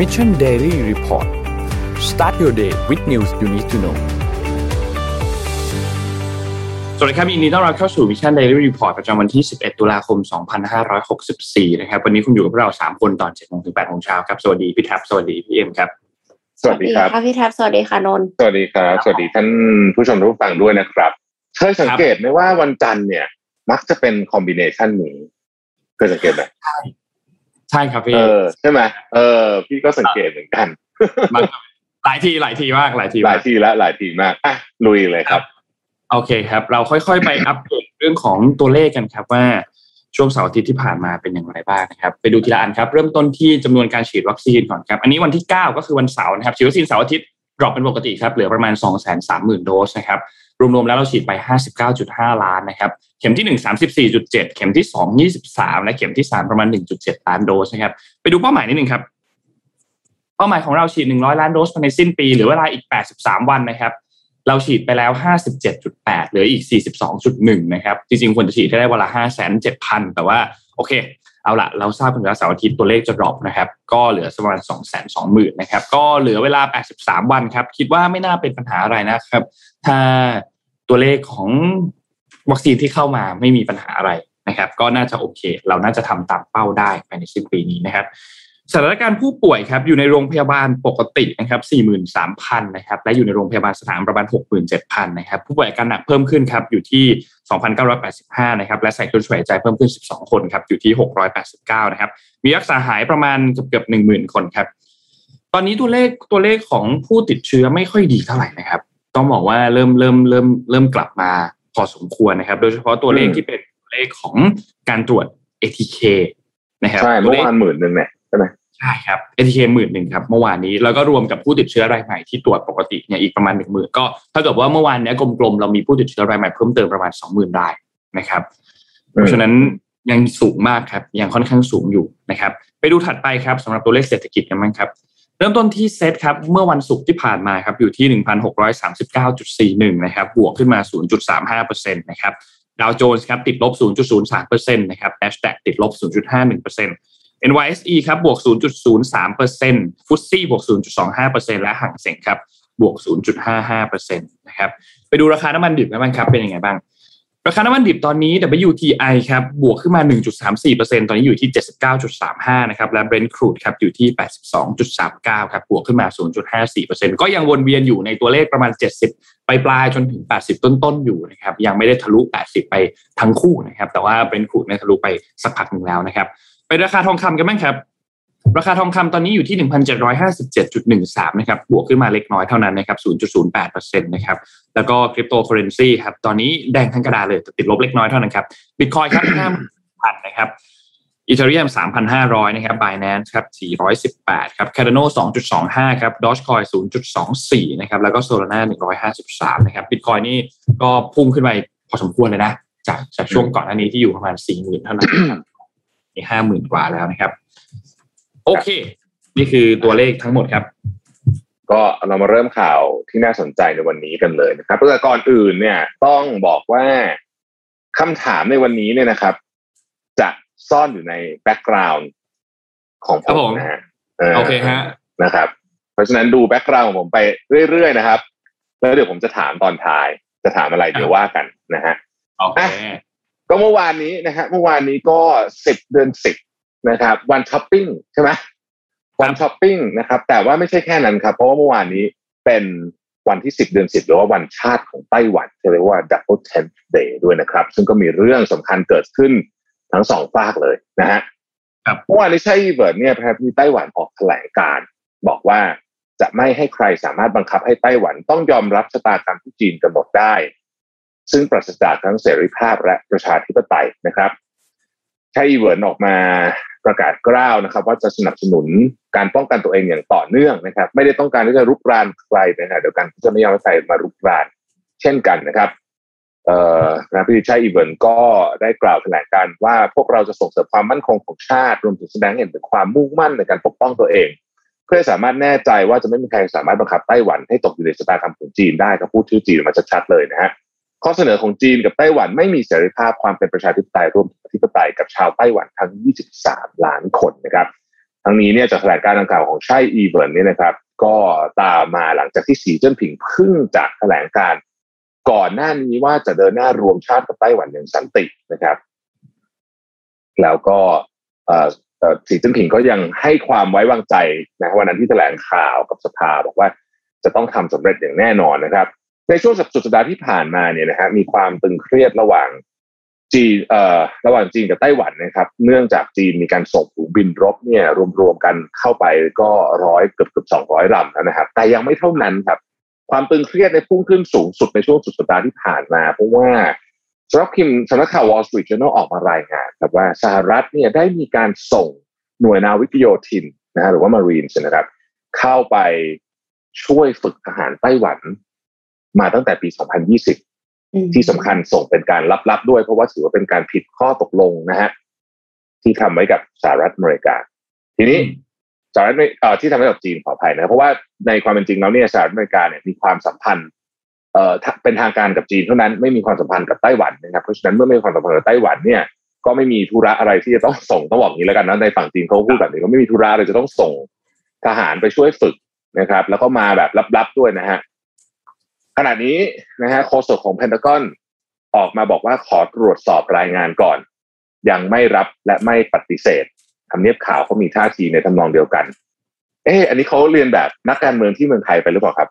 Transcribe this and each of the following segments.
Mission Daily Report start your day with news you need to know สวัสดีครับยินดีต้อนรับเข้าสู่ Mission Daily Report ประจำวันที่ 11 ตุลาคม 2564 นะครับ วันนี้คุณอยู่กับเรา 3 คนตอน7โมงถึง8โมงเช้าครับ สวัสดีพี่แท็บ สวัสดีพี่เอ็มครับ สวัสดีครับค่ะพี่แท็บ สวัสดีค่ะนนท์สวัสดีครับ สวัสดีท่านผู้ชมทุกฟังด้วยนะครับเคยสังเกตไหมว่าวันจันทร์เนี่ย มักจะเป็นคอมบิเนชันนี้เคยสังเกตไหม ใช่ครับพี่เออใช่ไหมเออ พี่ก็สังเกตเหมือนกันมาหลายทีหลายทีมากหลายทีหลามายกทีแล้วหลายทีมากอะลุยเลยครับ โอเคครับ เราค่อยๆไปอัปเดตเรื่องของตัวเลขกันครับว่าช่วงเสาร์อาทิตย์ที่ผ่านมาเป็นอย่างไรบ้างนะครับ ไปดูทีละอันครับ เริ่มต้นที่จำนวนการฉีดวัคซีนก่อนครับ อันนี้วันที่ 9 ก็คือวันเสาร์นะครับฉีดวัคซีนเสาร์อาทิตย์ drop เป็นปกติครับเหลือประมาณ 2 3 0 0 0 0 โดสนะครับ รวมๆแล้วเราฉีดไป 59.5 ล้านนะครับเข็มที่ 1 34.7 เข็มที่ 2 23 และเข็มที่ 3 ประมาณ 1.7 ล้านโดสนะครับไปดูเป้าหมายนิดนึงครับ เป้าหมายของเราฉีด 100 ล้านโดสภายในสิ้นปี หรือเวลาอีก 83 วันนะครับเราฉีดไปแล้ว 57.8 เหลืออีก 42.1 นะครับ จริงๆ ควรจะฉีดให้ได้เวลา5,700,000 แต่ว่า โอเค เอาละเราทราบกันแล้วเสาร์อาทิตย์ตัวเลขจะดรอปนะครับ ก็เหลือประมาณ 220,000 นะครับ ก็เหลือเวลา 83 วันครับ คิดว่าไม่น่าเป็นปัญหาอะไรนะครับ ถ้า ตัวเลขของวัคซีนที่เข้ามาไม่มีปัญหาอะไรนะครับ ก็น่าจะโอเค เราน่าจะทำตามเป้าได้ภายในสิ้นปีนี้นะครับสถานการณ์ผู้ป่วยครับอยู่ในโรงพยาบาลปกตินะครับ43,000นะครับและอยู่ในโรงพยาบาลสนามประมาณ67,000นะครับผู้ป่วยอาการหนักเพิ่มขึ้นครับอยู่ที่ 2,985นะครับและใส่เครื่องช่วยหายใจเพิ่มขึ้น 12 คนครับอยู่ที่ 689นะครับมีรักษาหายประมาณเกือบเกือบ10,000 คนครับตอนนี้ตัวเลขตัวเลขของผู้ติดเชื้อไม่ค่อยดีเท่าไหร่นะครับ ต้องบอกว่าเริ่มเริ่มเริ่มเริ่มกลับมาพอสมควรนะครับ โดยเฉพาะตัวเลขอืมที่เป็นตัวเลขของการตรวจ ATK นะครับใช่ตัเมื่วอเลขวานหมื่นหนึ่งเนี่ยใช่ไหมใช่ครับ ATK หมื่นหนึ่งครับเมื่อวานนี้แล้วก็รวมกับผู้ติดเชื้อรายใหม่ที่ตรวจปกติเนี่ยอีกประมาณหนึ่งหมื่นก็ถ้าเกิดว่าเมื่อวานเนี้ยกลมๆเรามีผู้ติดเชื้อรายใหม่เพิ่มเติมประมาณสองหมื่นรายนะครับ เพราะฉะนั้นยังสูงมากครับยังค่อนข้างสูงอยู่นะครับ ไปดูถัดไปครับสำหรับตัวเลขเศรษฐกิจกันบ้างครับ เริ่มต้นที่เซตครับเมื่อวันศุกร์ที่ผ่านมาครับอยู่ที่ 1,639.41 นะครับบวกขึ้นมา 0.35%นะครับดาวโจนส์ครับติดลบ 0.03%นะครับ NASDAQ ติดลบ 0.51% NYSE ครับบวก 0.03%ฟุตซี่บวก 0.25%และห่างเส็งครับบวก 0.55%นะครับไปดูราคาน้ำมันดิบกันบ้างครับเป็นยังไงบ้าง ราคาน้ำมันดิบตอนนี้ WTI ครับบวกขึ้นมา 1.34%ตอนนี้อยู่ที่ 79.35 นะครับ และ Brent crude ครับอยู่ที่ 82.39 ครับบวกขึ้นมา 0.54%ก็ยังวนเวียนอยู่ในตัวเลขประมาณ 70 ไปปลายๆจนถึง 80 ต้นๆอยู่นะครับ ยังไม่ได้ทะลุ 80 ไปทั้งคู่นะครับ แต่ว่า Brent crude เนี่ยทะลุไปสักพักหนึ่งแล้วนะครับ ไปราคาทองคำกันบ้างครับ ราคาทองคำตอนนี้อยู่ที่ 1,757.13 นะครับ บวกขึ้นมาเล็กน้อยเท่านั้นนะครับ 0.08%นะครับ แล้วก็คริปโตเคอเรนซีครับ ตอนนี้แดงทั้งกระดาษเลยแต่ติดลบเล็กน้อยเท่านั้นครับ บิตคอยครับ5,000นะครับอีเทเรียม3,500 นะครับ Binance ครับ 418 ครับ Cardano 2.25 ครับ Dogecoin 0.24 นะครับ แล้วก็ Solana 153 นะครับ Bitcoin นี่ก็พุ่งขึ้นไปพอสมควรเลยนะ จากจากช่วงก่อนหน้านี้ที่อยู่ประมาณ 40,000 เท่านั้นนี่50,000 กว่าแล้วนะครับ โอเค นี่คือตัวเลขทั้งหมดครับ ก็เรามาเริ่มข่าวที่น่าสนใจในวันนี้กันเลยนะครับแต่ก่อนอื่นเนี่ย ต้องบอกว่าคำถามในวันนี้เนี่ยนะครับ จะซ่อนอยู่ใน background ของผครับผมมนะฮะโอเคฮะนะครับ เพราะฉะนั้นดู background ของผมไปเรื่อยๆนะครับ แล้วเดี๋ยวผมจะถามตอนท้าย จะถามอะไรเดี๋ยวว่ากันนะฮะโอเคก็เมื่อวานนี้นะฮะเมื่อวานนี้ก็สิบเดือนสิบ นะครับ วันช้อปปิ้งใช่ไหมวันช้อปปิ้งนะครับ แต่ว่าไม่ใช่แค่นั้นครับ เพราะว่าเมื่อวานนี้เป็นวันที่สิบเดือนสิบหรือว่าวันชาติของไต้หวันที่เรียกว่า Double Tenth Day ด้วยนะครับ ซึ่งก็มีเรื่องสำคัญเกิดขึ้นทั้งสองฝั่งเลยนะฮะครับเมื่อวานนี้ไช่อิงเหวินเนี่ยประธานาธิบดีไต้หวันออกแถลงการณ์บอกว่าจะไม่ให้ใครสามารถบังคับให้ไต้หวันต้องยอมรับชะตากรรมที่จีนกำหนดได้ ซึ่งปราศจากทั้งเสรีภาพและประชาธิปไตยนะครับไช่อิงเหวินออกมา ประกาศกร้าวนะครับ ว่าจะสนับสนุนการป้องกันตัวเองอย่างต่อเนื่องนะครับ ไม่ได้ต้องการที่จะรุกรานใครในขณะเดียวกันจะไม่ยอมให้ใครมารุกรานเช่นกันนะครับเอ่อนะไช่อิงเหวินก็ได้กล่าวแถลงการณ์ว่าพวกเราจะส่งเสริมความมั่นคงของชาติรวมถึงแสดงเห็นถึงความมุ่งมั่นในการปกป้องตัวเอง เพื่อสามารถแน่ใจว่าจะไม่มีใครสามารถบังคับไต้หวันให้ตกอยู่ในชะตากรรมของจีนได้ก็พูดชื่อจีนมาชัดๆเลยนะฮะ ข้อเสนอของจีนกับไต้หวันไม่มีเสรีภาพความเป็นประชาธิปไตยร่วมอธิปไตยกับชาวไต้หวันทั้ง 23 ล้านคนนะครับ ทั้งนี้เนี่ยจากแถลงการณ์ดังกล่าวของไช่อิงเหวินเนี่ยนะครับ ก็ตามมาหลังจากที่สีจิ้นผิงเพิ่งจะแถลงการณ์ก่อนหน้านี้ว่าจะเดินหน้ารวมชาติกับไต้หวันอย่างสันตินะครับ แล้วก็สีจิ้นผิงก็ยังให้ความไว้วางใจนะวันนั้นที่แถลงข่าวกับสภาบอกว่าจะต้องทำสำเร็จอย่างแน่นอนนะครับ ในช่วงสุดสัปดาห์ที่ผ่านมาเนี่ยนะฮะมีความตึงเครียดระหว่างจีนเอ่อระหว่างจีนกับไต้หวันนะครับ เนื่องจากจีนมีการส่งฝูงบินรบเนี่ยรวมๆกันเข้าไปก็ร้อยเกือบเกือบสองร้อยลำแล้วนะครับ แต่ยังไม่เท่านั้นครับ ความตึงเครียดในพุ่งขึ้นสูงสุดในช่วงสุดสัปดาห์ที่ผ่านมา เพราะว่าสำนักพิมพ์สำนักข่าว Wall Street Journal ออกมารายงานครับว่าสหรัฐเนี่ยได้มีการส่งหน่วยนาวิกโยธินนะฮะหรือว่า Marines นะครับ เข้าไปช่วยฝึกทหารไต้หวัน มาตั้งแต่ปี 2020 ที่สำคัญส่งเป็นการลับๆด้วย เพราะว่าถือว่าเป็นการผิดข้อตกลงนะฮะที่ทำไว้กับสหรัฐอเมริกา ทีนี้สหรัฐเอ่อที่ทำไว้กับจีนขออภัยนะเพราะว่าในความเป็นจริงแล้วเนี่ยสหรัฐอเมริกาเนี่ยมีความสัมพันธ์เอ่อเป็นทางการกับจีนเท่านั้นไม่มีความสัมพันธ์กับไต้หวันนะครับเพราะฉะนั้นเมื่อไม่มีความสัมพันธ์กับไต้หวันเนี่ยก็ไม่มีธุระอะไรที่จะต้องส่งต้องบอกอย่างนี้แล้วกันนะในฝั่งจีนเขาพูดแบบนี้ก็ไม่มีธุระอะไรจะต้องส่งทหารไปช่วยฝึกนะครับ แล้วก็มาแบบลับๆด้วยนะฮะ ขณะนี้นะฮะโฆษกของเพนทากอนออกมาบอกว่าขอตรวจสอบรายงานก่อน ยังไม่รับและไม่ปฏิเสธทำเนียบข่าวเขามีท่าทีในทำนองเดียวกัน เอออันนี้เขาเรียนแบบนักการเมืองที่เมืองไทยไปหรือเปล่าครับ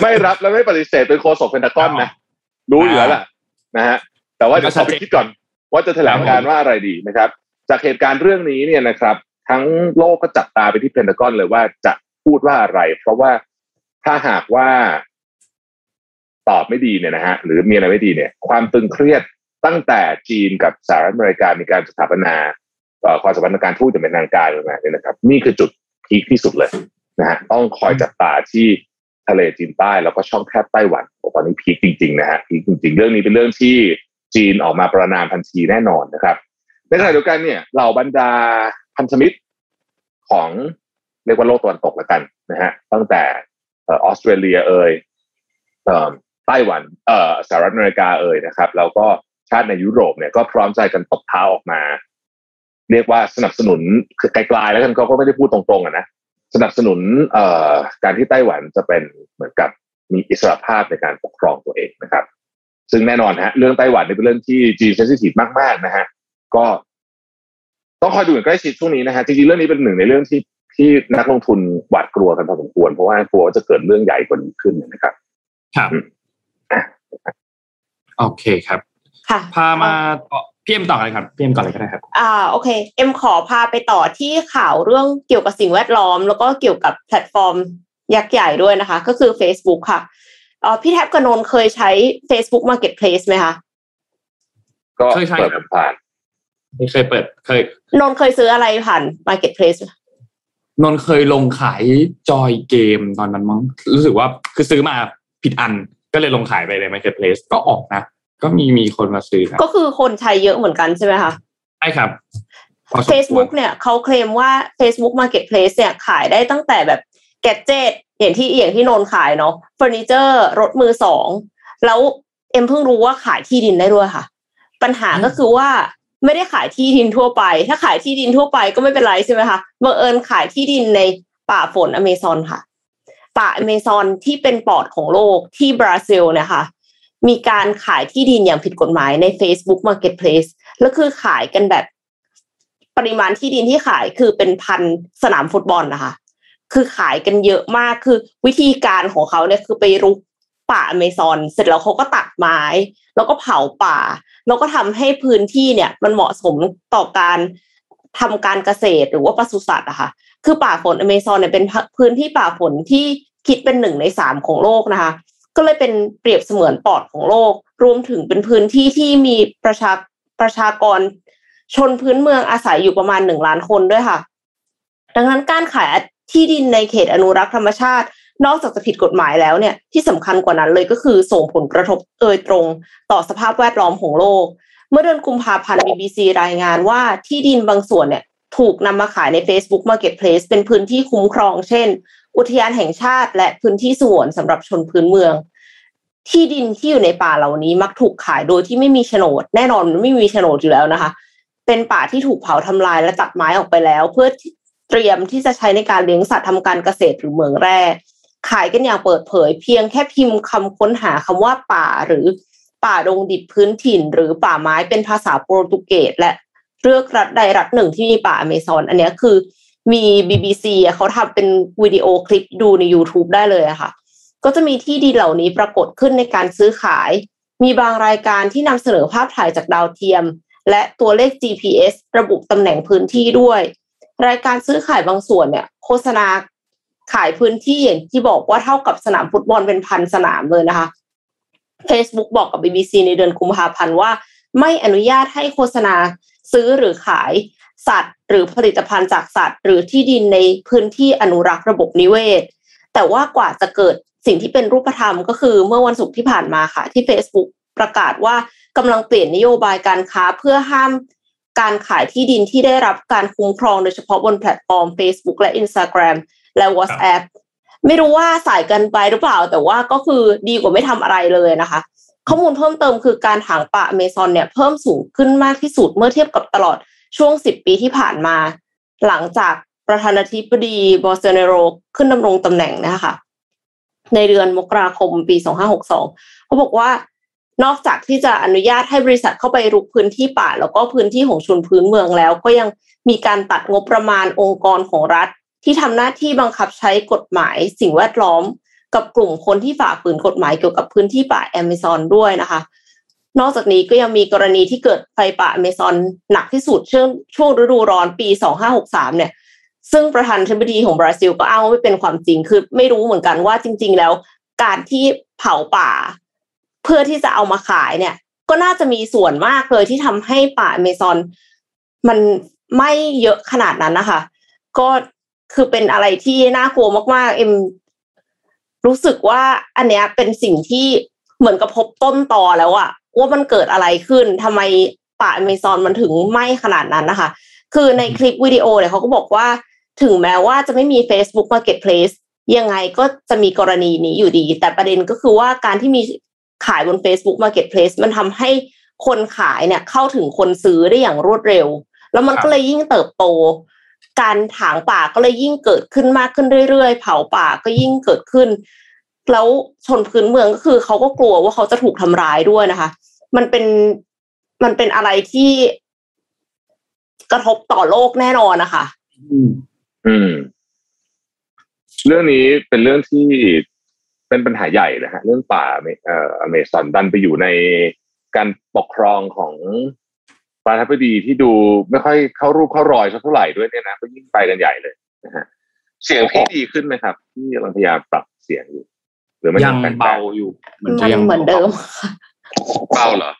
ไม่รับและไม่ปฏิเสธเป็นโฆษกเพนทากอนนะรู้อยู่แล้วล่ะนะฮะแต่ว่าเดี๋ยวขอไปคิดก่อน ว่าจะแถลงการว่าอะไรดีนะครับ จากเหตุการณ์เรื่องนี้เนี่ยนะครับ ทั้งโลกก็จับตาไปที่เพนทากอนเลยว่าจะพูดว่าอะไร เพราะว่า ถ้าหากว่าตอบไม่ดีเนี่ยนะฮะหรือมีอะไรไม่ดีเนี่ย ความตึงเครียดตั้งแต่จีนกับสหรัฐอเมริกามีการสถาปนาความสัมพันธ์การทูตจะเป็นทางการมาเนี่ยนะครับ นี่คือจุดพีคที่สุดเลยนะฮะต้องคอยจับตาที่ทะเลจีนใต้แล้วก็ช่องแคบไต้หวันตอนนี้พีคจริงๆนะฮะพีคจริง ๆ เรื่องนี้เป็นเรื่องที่จีนออกมาประนามทันทีแน่นอนนะครับในขณะเดียวกันเนี่ยเหล่าบรรดาพันธมิตรของเรียกว่าโลกตะวันตกแล้วกันนะฮะตั้งแต่ ออสเตรเลียเอ่ยไต้หวันเอ่อสหรัฐอเมริกาเอ่ยนะครับ แล้วก็ชาติในยุโรปเนี่ยก็พร้อมใจกันตบเท้าออกมา เรียกว่าสนับสนุนคือไกลๆแล้วกันเขาก็ไม่ได้พูดตรงๆอะนะสนับสนุนเอ่อการที่ไต้หวันจะเป็นเหมือนกับมีอิสรภาพในการปกครองตัวเองนะครับ ซึ่งแน่นอนฮะเรื่องไต้หวันเป็นเรื่องที่จีนเซนซิทีฟมากๆนะฮะก็ต้องคอยดูอย่างใกล้ชิดช่วงนี้นะฮะจริงๆเรื่องนี้เป็นหนึ่งในเรื่องที่ ที่นักลงทุนหวาดกลัวกันพอสมควร เพราะว่ากลัวจะเกิดเรื่องใหญ่กว่านี้ขึ้นนะครับ ครับโอเคครับ ค่ะ พามาพี่เอ็มต่อเลยครับพี่เอ็มก่อนเลยก็ได้ครับ อ่าโอเค เอ็มขอพาไปต่อที่ข่าวเรื่องเกี่ยวกับสิ่งแวดล้อม แล้วก็เกี่ยวกับแพลตฟอร์มยักษ์ใหญ่ด้วยนะคะ ก็คือ Facebook ค่ะอ่าพี่แท็บกับนนเคยใช้ Facebook Marketplace ไหมคะก็เคยใช้เปิดผ่านไม่เคยเปิดเคยนนเคยซื้ออะไรผ่าน Marketplace ไหม นนท์เคยลงขายจอยเกมตอนนั้นมั้งรู้สึกว่าคือซื้อมาผิดอันก็เลยลงขายไปใน Marketplace ก็ออกนะ ก็มีมีคนมาซื้อนะก็คือคนใช้เยอะเหมือนกันใช่ไหมคะใช่ครับพอสมควร Facebook เนี่ยเขาเคลมว่า Facebook Marketplace เนี่ยขายได้ตั้งแต่แบบแกจเจตอย่างที่อย่างที่นนท์ขายเนาะเฟอร์นิเจอร์รถมือสอง แล้วเอ็มเพิ่งรู้ว่าขายที่ดินได้ด้วยค่ะ ปัญหาก็คือว่า ไม่ได้ขายที่ดินทั่วไป ถ้าขายที่ดินทั่วไปก็ไม่เป็นไรใช่ไหมคะบังเอิญขายที่ดินในป่าฝนอเมซอนค่ะ ป่าอเมซอนที่เป็นปอดของโลกที่บราซิลนี่ยค่ะมีการขายที่ดินอย่างผิดกฎหมายใน Facebook Marketplace แล้วคือขายกันแบบปริมาณที่ดินที่ขายคือเป็นพันสนามฟุตบอลนะคะ คือขายกันเยอะมากคือวิธีการของเขาเนี่ยคือไปรุก ป่าอเมซอนเสร็จแล้วเขาก็ตัดไม้ แล้วก็เผาป่า แล้วก็ทำให้พื้นที่เนี่ย มันเหมาะสมต่อการทำการเกษตรหรือว่าปศุสัตว์อะค่ะ คือป่าฝนอเมซอนเนี่ยเป็นพื้นที่ป่าฝนที่คิดเป็นหนึ่งในสามของโลกนะคะ ก็เลยเป็นเปรียบเสมือนปอดของโลก รวมถึงเป็นพื้นที่ที่มีประชาประชากรชนพื้นเมืองอาศัยอยู่ประมาณหนึ่งล้านคนด้วยค่ะ ดังนั้นการขายที่ดินในเขตอนุรักษ์ธรรมชาติ นอกจากจะผิดกฎหมายแล้วเนี่ยที่สำคัญกว่านั้นเลยก็คือส่งผลกระทบโดยตรงต่อสภาพแวดล้อมของโลก เมื่อเดือนกุมภาพันธ์ BBC รายงานว่าที่ดินบางส่วนเนี่ยถูกนำมาขายใน Facebook Marketplace เป็นพื้นที่คุ้มครอง เช่น อุทยานแห่งชาติ และพื้นที่สวนสำหรับชนพื้นเมือง ที่ดินที่อยู่ในป่าเหล่านี้มักถูกขายโดยที่ไม่มีโฉนด แน่นอนมันไม่มีโฉนดอยู่แล้วนะคะ เป็นป่าที่ถูกเผาทำลายและตัดไม้ออกไปแล้ว เพื่อเตรียมที่จะใช้ในการเลี้ยงสัตว์ทำการเกษตรหรือเหมืองแร่ ขายกันอย่างเปิดเผย เพียงแค่พิมพ์คำค้นหาคำว่าป่าหรือป่าดงดิบพื้นถิ่น หรือป่าไม้เป็นภาษาโปรตุเกสและเลือกรัฐใดรัฐหนึ่งที่มีป่าอเมซอน อันนี้คือมี BBC เขาทำเป็นวิดีโอคลิปดูใน YouTube ได้เลยอะค่ะ ก็จะมีที่ดินเหล่านี้ปรากฏขึ้นในการซื้อขาย มีบางรายการที่นำเสนอภาพถ่ายจากดาวเทียม และตัวเลข GPS ระบุตำแหน่งพื้นที่ด้วย รายการซื้อขายบางส่วนเนี่ย โฆษณา ขายพื้นที่อย่างที่บอกว่าเท่ากับสนามฟุตบอลเป็นพันสนามเลยนะคะ Facebook บอกกับ BBC ในเดือนกุมภาพันธ์ว่า ไม่อนุญาตให้โฆษณาซื้อหรือขายสัตว์ หรือผลิตภัณฑ์จากสัตว์ หรือที่ดินในพื้นที่อนุรักษ์ระบบนิเวศ แต่ว่ากว่าจะเกิดสิ่งที่เป็นรูปธรรมก็คือเมื่อวันศุกร์ที่ผ่านมาค่ะที่ Facebook ประกาศว่ากำลังเปลี่ยนนโยบายการค้าเพื่อห้ามการขายที่ดินที่ได้รับการคุ้มครองโดยเฉพาะบนแพลตฟอร์ม Facebook และ Instagram และ WhatsApp ไม่รู้ว่าสายเกินไปหรือเปล่า แต่ว่าก็คือดีกว่าไม่ทำอะไรเลยนะคะ ข้อมูลเพิ่มเติมคือการถางป่าอเมซอนเนี่ยเพิ่มสูงขึ้นมากที่สุดเมื่อเทียบกับตลอดช่วง 10 ปีที่ผ่านมา หลังจากประธานาธิบดีโบลโซนาโรขึ้นดำรงตำแหน่งนะคะในเดือนมกราคมปี 2562เขาบอกว่านอกจากที่จะอนุญาตให้บริษัทเข้าไปรุกพื้นที่ป่า แล้วก็พื้นที่ของชนพื้นเมืองแล้ว ก็ยังมีการตัดงบประมาณองค์กรของรัฐ ที่ทำหน้าที่บังคับใช้กฎหมายสิ่งแวดล้อม กับกลุ่มคนที่ฝ่าฝืนกฎหมายเกี่ยวกับพื้นที่ป่าแอมะซอนด้วยนะคะ นอกจากนี้ก็ยังมีกรณีที่เกิดไฟป่าอเมซอนหนักที่สุดช่วงช่วงฤดูร้อนปี 2563 เนี่ย ซึ่งประธานาธิบดีของบราซิลก็อ้างว่าไม่เป็นความจริงคือไม่รู้เหมือนกันว่าจริง ๆ แล้ว การที่เผาป่า เพื่อที่จะเอามาขายเนี่ย ก็น่าจะมีส่วนมากเลยที่ทำให้ป่าอเมซอนมันไม่เยอะขนาดนั้นนะคะ ก็ คือเป็นอะไรที่น่ากลัวมากๆ เอ็มรู้สึกว่าอันเนี้ยเป็นสิ่งที่เหมือนกับพบต้นตอแล้วอะว่ามันเกิดอะไรขึ้นทำไมป่าอเมซอนมันถึงไหม้ขนาดนั้นนะคะ คือในคลิปวิดีโอเนี่ยเขาก็บอกว่าถึงแม้ว่าจะไม่มี Facebook Marketplace ยังไงก็จะมีกรณีนี้อยู่ดี แต่ประเด็นก็คือว่าการที่มีขายบน Facebook Marketplace มันทำให้คนขายเนี่ยเข้าถึงคนซื้อได้อย่างรวดเร็ว แล้วมันก็เลยยิ่งเติบโต การถางป่าก็เลยยิ่งเกิดขึ้นมากขึ้นเรื่อยๆ เผาป่าก็ยิ่งเกิดขึ้น แล้วชนพื้นเมืองก็คือเขาก็กลัวว่าเขาจะถูกทำร้ายด้วยนะคะ มันเป็นมันเป็นอะไรที่กระทบต่อโลกแน่นอนนะคะอืมอืม เรื่องนี้เป็นเรื่องที่เป็นปัญหาใหญ่นะฮะ เรื่องป่าเอ่ออเมซอนดันไปอยู่ในการปกครองของ ประธานาธิบดีที่ดูไม่ค่อยเข้ารูปเข้ารอยสักเท่าไหร่ด้วยเนี่ยนะก็ยิ่งไปกันใหญ่เลยนะฮะเสียงพี่ดีขึ้นไหมครับที่กำลังพยายามปรับเสียงอยู่ หรือมันยังแปลกๆเบาอยู่เหมือนมัจะนยังเหมือนเดิมค่ะเบาเหรอ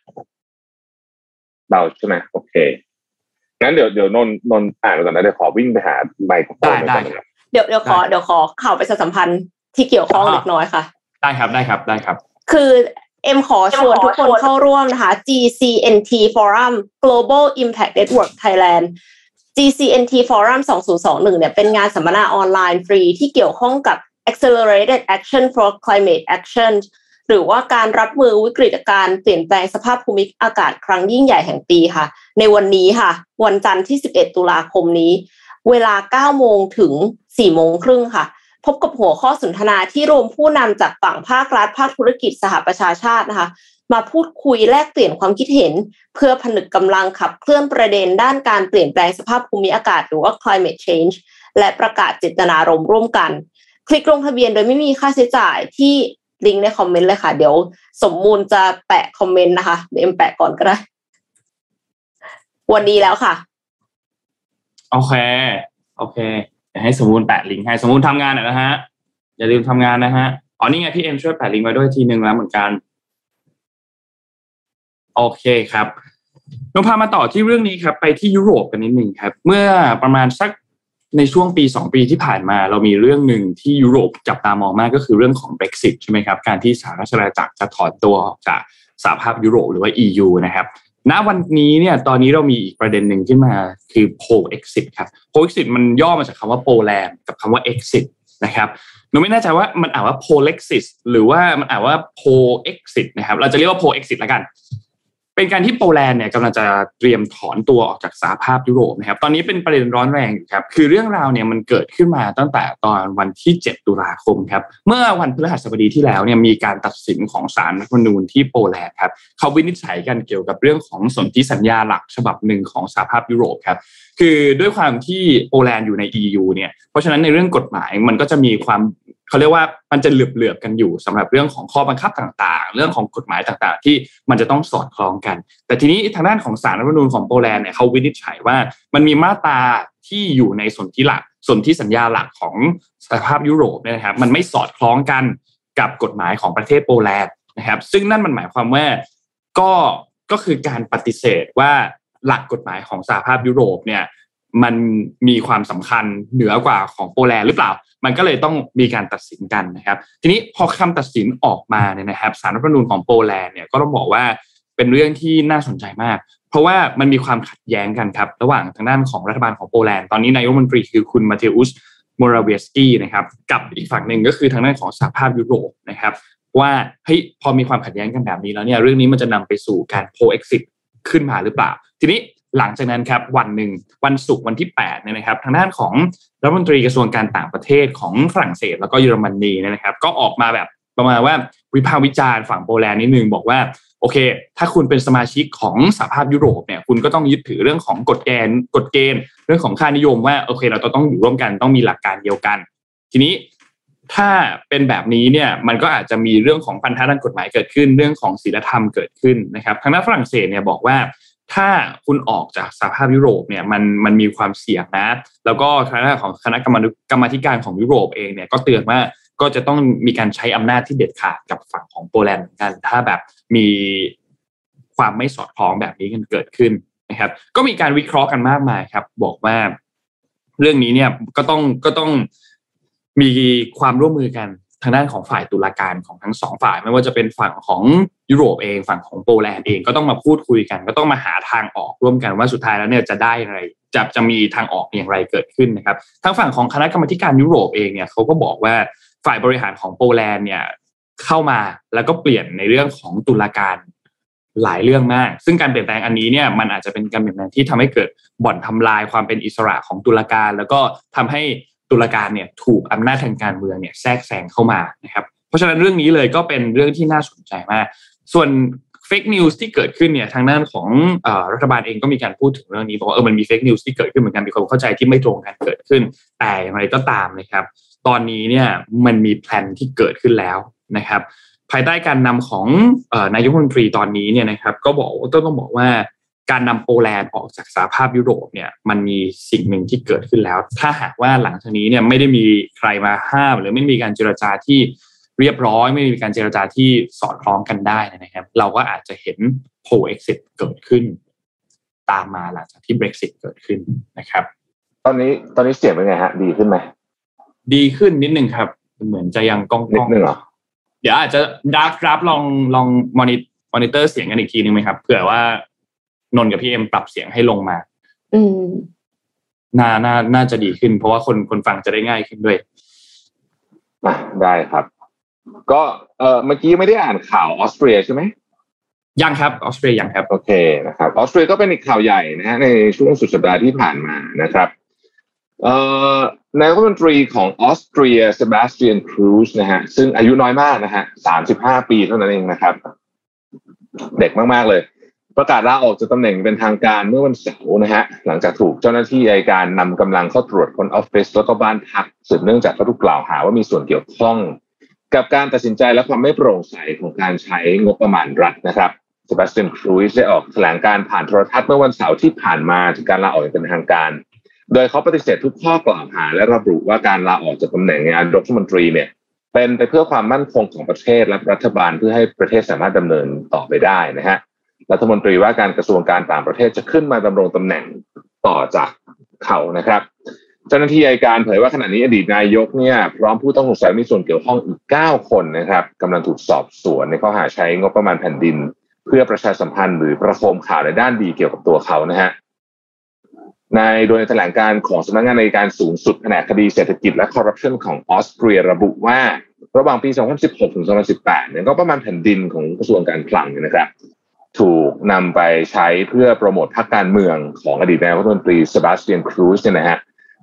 เบาใช่ไหมโอเคงั้นเดี๋ยวเดี๋ยวนนท์นนท์อ่านไปก่อนนะเดี๋ยวขอวิ่งไปหาไมโครโฟนได้ก่อนได้นะเดี๋ยวเดี๋ยวขอเดี๋ยวขอข่าวประชาสัมพันธ์ที่เกี่ยวข้องเล็กน้อยค่ะ ได้ครับได้ครับได้ครับ คือ เอ็มขอชวนทุกคนเข้าร่วมนะคะ GCNT Forum Global Impact Network Thailand GCNT Forum 2021เนี่ยเป็นงานสัมมนาออนไลน์ฟรีที่เกี่ยวข้องกับ Accelerated Action for Climate Action หรือว่าการรับมือวิกฤตการเปลี่ยนแปลงสภาพภูมิอากาศครั้งยิ่งใหญ่แห่งปีค่ะ ในวันนี้ค่ะ วันจันทร์ที่ 11 ตุลาคมนี้ เวลา 9 โมงถึง 4 โมงครึ่งค่ะ พบกับหัวข้อสนทนาที่รวมผู้นำจากฝั่งภาครัฐภาคธุรกิจสหประชาชาตินะคะ มาพูดคุยแลกเปลี่ยนความคิดเห็น เพื่อผนึกกำลังขับเคลื่อนประเด็นด้านการเปลี่ยนแปลงสภาพภูมิอากาศหรือว่า climate change และประกาศเจตนารมณ์ร่วมกัน คลิกลงทะเบียนโดยไม่มีค่าใช้จ่ายที่ลิงก์ในคอมเมนต์เลยค่ะ เดี๋ยวสมมูลจะแปะคอมเมนต์นะคะเดี๋ยวเอ็มแปะก่อนก็ได้ วันนี้แล้วค่ะ โอเค โอเค ให้สมมูลแปะลิงก์ให้สมมูลทำงานหน่อยนะฮะอย่าลืมทำงานนะฮะอ๋อนี่ไงพี่เอ็มช่วยแปะลิงก์ไว้ด้วยทีหนึ่งแล้วเหมือนกัน โอเคครับเราพามาต่อที่เรื่องนี้ครับ ไปที่ยุโรปกันนิดหนึ่งครับ เมื่อประมาณสักในช่วงปีสองปีที่ผ่านมา เรามีเรื่องหนึ่งที่ยุโรปจับตามองมากก็คือเรื่องของ Brexit ใช่ไหมครับ การที่สหราชอาณาจักรจะถอนตัวออกจากสหภาพยุโรปหรือว่า EU นะครับ ณวันนี้เนี่ยตอนนี้เรามีอีกประเด็นหนึ่งขึ้นมาคือ p o exit ครับ p o exit มันย่อมาจากคำว่า Poland กับคำว่า exit นะครับหนูไม่แน่ใจว่ามันอ่านว่า polexit หรือว่ามันอ่านว่า po exit นะครับเราจะเรียกว่า Polexit แล้วกัน เป็นการที่โปแลนด์เนี่ยกำลังจะเตรียมถอนตัวออกจากสหภาพยุโรปนะครับ ตอนนี้เป็นประเด็นร้อนแรงอยู่ครับ คือเรื่องราวเนี่ยมันเกิดขึ้นมาตั้งแต่ตอนวันที่ 7 ตุลาคมครับ เมื่อวันพฤหัสบดีที่แล้วเนี่ยมีการตัดสินของศาลรัฐธรรมนูญที่โปแลนด์ครับเขาวินิจฉัยกันเกี่ยวกับเรื่องของสนธิสัญญาหลักฉบับหนึ่งของสหภาพยุโรปครับ คือด้วยความที่โปแลนด์อยู่ใน EU เนี่ย เพราะฉะนั้นในเรื่องกฎหมายมันก็จะมีความ เขาเรียกว่ามันจะเหลือบๆกันอยู่สำหรับเรื่องของข้อบังคับต่างๆ เรื่องของกฎหมายต่างๆ ที่มันจะต้องสอดคล้องกัน แต่ทีนี้ทางด้านของสารรัฐธรรมนูญของโปแลนด์เนี่ยเขาวินิจฉัยว่ามันมีมาตราที่อยู่ในสนธิหลักสนธิสัญญาหลักของสหภาพยุโรปเนี่ยนะครับมันไม่สอดคล้องกันกับกฎหมายของประเทศโปแลนด์นะครับ ซึ่งนั่นมันหมายความว่าก็ก็คือการปฏิเสธว่าหลักกฎหมายของสหภาพยุโรปเนี่ย มันมีความสำคัญเหนือกว่าของโปแลนด์หรือเปล่า มันก็เลยต้องมีการตัดสินกันนะครับ ทีนี้พอคำตัดสินออกมาเนี่ยนะครับสารรัฐธรรมนูญของโปแลนด์เนี่ยก็ต้องบอกว่าเป็นเรื่องที่น่าสนใจมาก เพราะว่ามันมีความขัดแย้งกันครับ ระหว่างทางด้านของรัฐบาลของโปแลนด์ตอนนี้นายกรัฐมนตรีคือคุณมาเทอุสมราเวสกี้นะครับกับอีกฝั่งหนึ่งก็คือทางด้านของสหภาพยุโรปนะครับว่าเฮ้ยพอมีความขัดแย้งกันแบบนี้แล้วเนี่ยเรื่องนี้มันจะนำไปสู่การโ o เอ็กซิขึ้นมาหรือเปล่า ทีนี้ หลังจากนั้นครับวันหนึ่งวันศุกร์วันที่8เนี่ยนะครับทางด้านของรัฐมนตรีกระทรวงการต่างประเทศของฝรั่งเศสแล้วก็เยอรมนีเนี่ยนะครับ ก็ออกมาแบบประมาณว่าวิพากษ์วิจารณ์ฝั่งโปแลนด์นิดนึงบอกว่าโอเค ถ้าคุณเป็นสมาชิกของสหภาพยุโรปเนี่ยคุณก็ต้องยึดถือเรื่องของกฎเกณฑ์กฎเกณฑ์ เรื่องของค่านิยมว่าโอเค เราต้องอยู่ร่วมกันต้องมีหลักการเดียวกัน ทีนี้ถ้าเป็นแบบนี้เนี่ยมันก็อาจจะมีเรื่องของพันธะด้านกฎหมายเกิดขึ้น เรื่องของศีลธรรมเกิดขึ้นนะครับทางด้านฝรั่งเศสเนี่ยบอกว่า ถ้าคุณออกจากสหภาพยุโรปเนี่ยมันมันมีความเสี่ยงนะ แล้วก็คณะของคณะกรรมกรรมธิการของยุโรปเองเนี่ยก็เตือนว่าก็จะต้องมีการใช้อำนาจที่เด็ดขาดกับฝั่งของโปแลนด์เหมือนกัน ถ้าแบบมีความไม่สอดคล้องแบบนี้กันเกิดขึ้นนะครับ ก็มีการวิเคราะห์กันมากมายครับ บอกว่าเรื่องนี้เนี่ยก็ต้องก็ต้องมีความร่วมมือกันทางด้านของฝ่ายตุลาการของทั้งสองฝ่าย ไม่ว่าจะเป็นฝั่งของ ยุโรปเองฝั่งของโปแลนด์เองก็ต้องมาพูดคุยกัน ก็ต้องมาหาทางออกร่วมกันว่าสุดท้ายแล้วเนี่ยจะได้อะไรจะจะมีทางออกอย่างไรเกิดขึ้นนะครับทางฝั่งของคณะกรรมการยุโรปเองเนี่ยเขาก็บอกว่าฝ่ายบริหารของโปแลนด์เนี่ยเข้ามาแล้วก็เปลี่ยนในเรื่องของตุลาการหลายเรื่องมาก ซึ่งการเปลี่ยนแปลงอันนี้เนี่ยมันอาจจะเป็นการเปลี่ยนแปลงที่ทำให้เกิดบ่อนทำลายความเป็นอิสระของตุลาการ แล้วก็ทำให้ตุลาการเนี่ยถูกอำนาจทางการเมืองเนี่ยแทรกแซงเข้ามานะครับ เพราะฉะนั้นเรื่องนี้เลยก็เป็นเรื่องที่น่าสนใจมาก ส่วน fake news ที่เกิดขึ้นเนี่ยทางด้านของรัฐบาลเองก็มีการพูดถึงเรื่องนี้บอกว่าเออมันมี fake news ที่เกิดขึ้นเหมือนกันมีความเข้าใจที่ไม่ตรงกันเกิดขึ้น แต่อย่างไรก็ตามนะครับ ตอนนี้เนี่ยมันมีแผนที่เกิดขึ้นแล้วนะครับ ภายใต้การนำของนายกรัฐมนตรีตอนนี้เนี่ยนะครับ ก็บอกต้องต้องบอกว่าการนำโปแลนด์ออกจากสหภาพยุโรปเนี่ยมันมีสิ่งหนึ่งที่เกิดขึ้นแล้ว ถ้าหากว่าหลังจากนี้เนี่ยไม่ได้มีใครมาห้าม หรือไม่มีการเจรจาที่ เรียบร้อยไม่มีการเจรจาที่สอดคล้องกันได้นะครับ เราก็อาจจะเห็น Polexit เกิดขึ้น ตามมาหลังจากที่ Brexit เกิดขึ้นนะครับ ตอนนี้ตอนนี้เสียงเป็นไงฮะ ดีขึ้นไหมดีขึ้นนิดนึงครับ เหมือนจะยังก้องนิดนึงเหรอเดี๋ยวอาจจะต้องปรับลองลอง moni monitor เสียงกันอีกทีนึงไหมครับเผื่อว่านนกับพี่เอ็มปรับเสียงให้ลงมา อืมน่าน่าน่าจะดีขึ้น เพราะว่าคนคนฟังจะได้ง่ายขึ้นด้วยได้ครับ ก็เออเมื่อกี้ไม่ได้อ่านข่าวออสเตรียใช่ไหมยังครับออสเตรียยังครับโอเคนะครับออสเตรียก็เป็นอีกข่าวใหญ่นะฮะในช่วงสุดสัปดาห์ที่ผ่านมานะครับเอ่อนายกรัฐมนตรีของออสเตรียเซบาสเตียนครูซนะฮะซึ่งอายุน้อยมากนะฮะสามสิบห้าปีเท่านั้นเองนะครับ เด็กมาก ๆ เลย ประกาศลาออกจากตำแหน่งเป็นทางการเมื่อวันเสาร์นะฮะหลังจากถูกเจ้าหน้าที่อัยการนำกำลังเข้าตรวจค้นออฟฟิศแล้วก็บ้านพักสืบเนื่องจากเขาถูกกล่าวหาว่ามีส่วนเกี่ยวข้อง กับการตัดสินใจและความไม่โปร่งใสของการใช้งบประมาณรัฐนะครับเซบาสเตียนครูซได้ออกแถลงการผ่านโทรทัศน์เมื่อวันเสาร์ที่ผ่านมาถึงการลาออกอย่างเป็นทางการ โดยเขาปฏิเสธทุกข้อกล่าวหา และระบุว่าการลาออกจากตำแหน่งนายกรัฐมนตรีเนี่ยเป็นไปเพื่อความมั่นคงของประเทศและรัฐบาลเพื่อให้ประเทศสามารถดำเนินต่อไปได้นะฮะรัฐมนตรีว่าการกระทรวงการต่างประเทศจะขึ้นมาดำรงตำแหน่งต่อจากเขานะครับ เจ้าหน้าที่อัยการเผยว่าขณะนี้อดีตนายกเนี่ยพร้อมผู้ต้องสงสัยมีส่วนเกี่ยวข้องอีก 9 คนนะครับกำลังถูกสอบสวนในข้อหาใช้งบประมาณแผ่นดิน เพื่อประชาสัมพันธ์หรือประโคมข่าวในด้านดีเกี่ยวกับตัวเขานะฮะในโดยแถลงการของสำนักงานในการสูงสุดแผนกคดีเศรษฐกิจและคอร์รัปชันของออสเตรียระบุว่า ระหว่างปี 2016 ถึง 2018 เนี่ยก็ประมาณแผ่นดินของกระทรวงการคลังนะครับ ถูกนำไปใช้เพื่อโปรโมทพรรคการเมืองของอดีตนายกรัฐมนตรีเซบาสเตียนครูซเนี่ยนะฮะ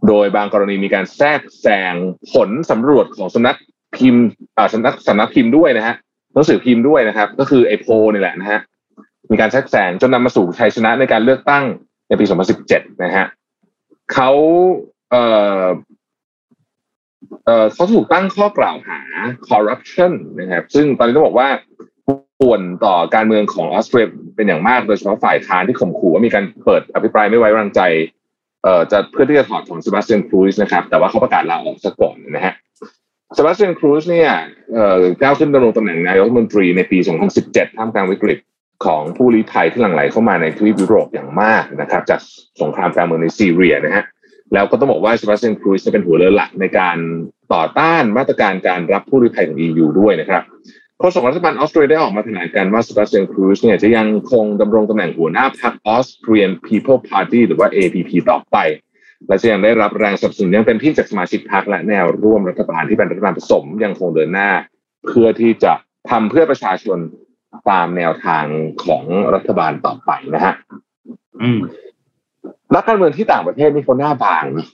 โดยบางกรณีมีการแทรกแซงผลสำรวจของสำนักพิมพ์สำนักสำนักพิมพ์ด้วยนะฮะหนังสือพิมพ์ด้วยนะครับ ก็คือไอโพนี่แหละนะฮะมีการแทรกแซงจนนำมาสู่ชัยชนะในการเลือกตั้งในปี 2017 นะฮะเขาเอ่อเอ่อเขาถูกตั้งข้อกล่าวหา corruption นะครับ ซึ่งตอนนี้ต้องบอกว่าป่วนต่อการเมืองของออสเตรเลียเป็นอย่างมาก โดยเฉพาะฝ่ายค้านที่ข่มขู่ว่ามีการเปิดอภิปรายไม่ไว้วางใจ เอ่อจะเพื่อที่จะถอดถอนเซบาสเตียนครูซนะครับแต่ว่าเขาประกาศลาออกซะก่อนนะฮะเซบาสเตียนครูซเนี่ยเอ่อก้าวขึ้นดำรงตำแหน่งนายกรัฐมนตรีในปี 2017 ท่ามกลางวิกฤตของผู้ลี้ภัยที่หลั่งไหลเข้ามาในทวีปยุโรปอย่างมากนะครับ จากสงครามกลางเมืองในซีเรียนะฮะแล้วก็ต้องบอกว่าเซบาสเตียนครูซเป็นหัวเรือหลักในการต่อต้านมาตรการการรับผู้ลี้ภัยของ EU ด้วยนะครับ โฆษกรัฐบาลออสเตรียได้ออกมาแถลงการว่าเซบาสเตียนครูซเนี่ยจะยังคงดำรงตำแหน่งหัวหน้าพรรค Austrian People Party หรือว่า APP ต่อไป และจะยังได้รับแรงสนับสนุนอยังเต็มที่จากสมาชิกพรรคและแนวร่วมรัฐบาลที่เป็นรัฐบาลผสมยังคงเดินหน้า เพื่อที่จะทำเพื่อประชาชนตามแนวทางของรัฐบาลต่อไปนะฮะอืมนักการเมืองที่ต่างประเทศนี่เขาหน้าบางนะ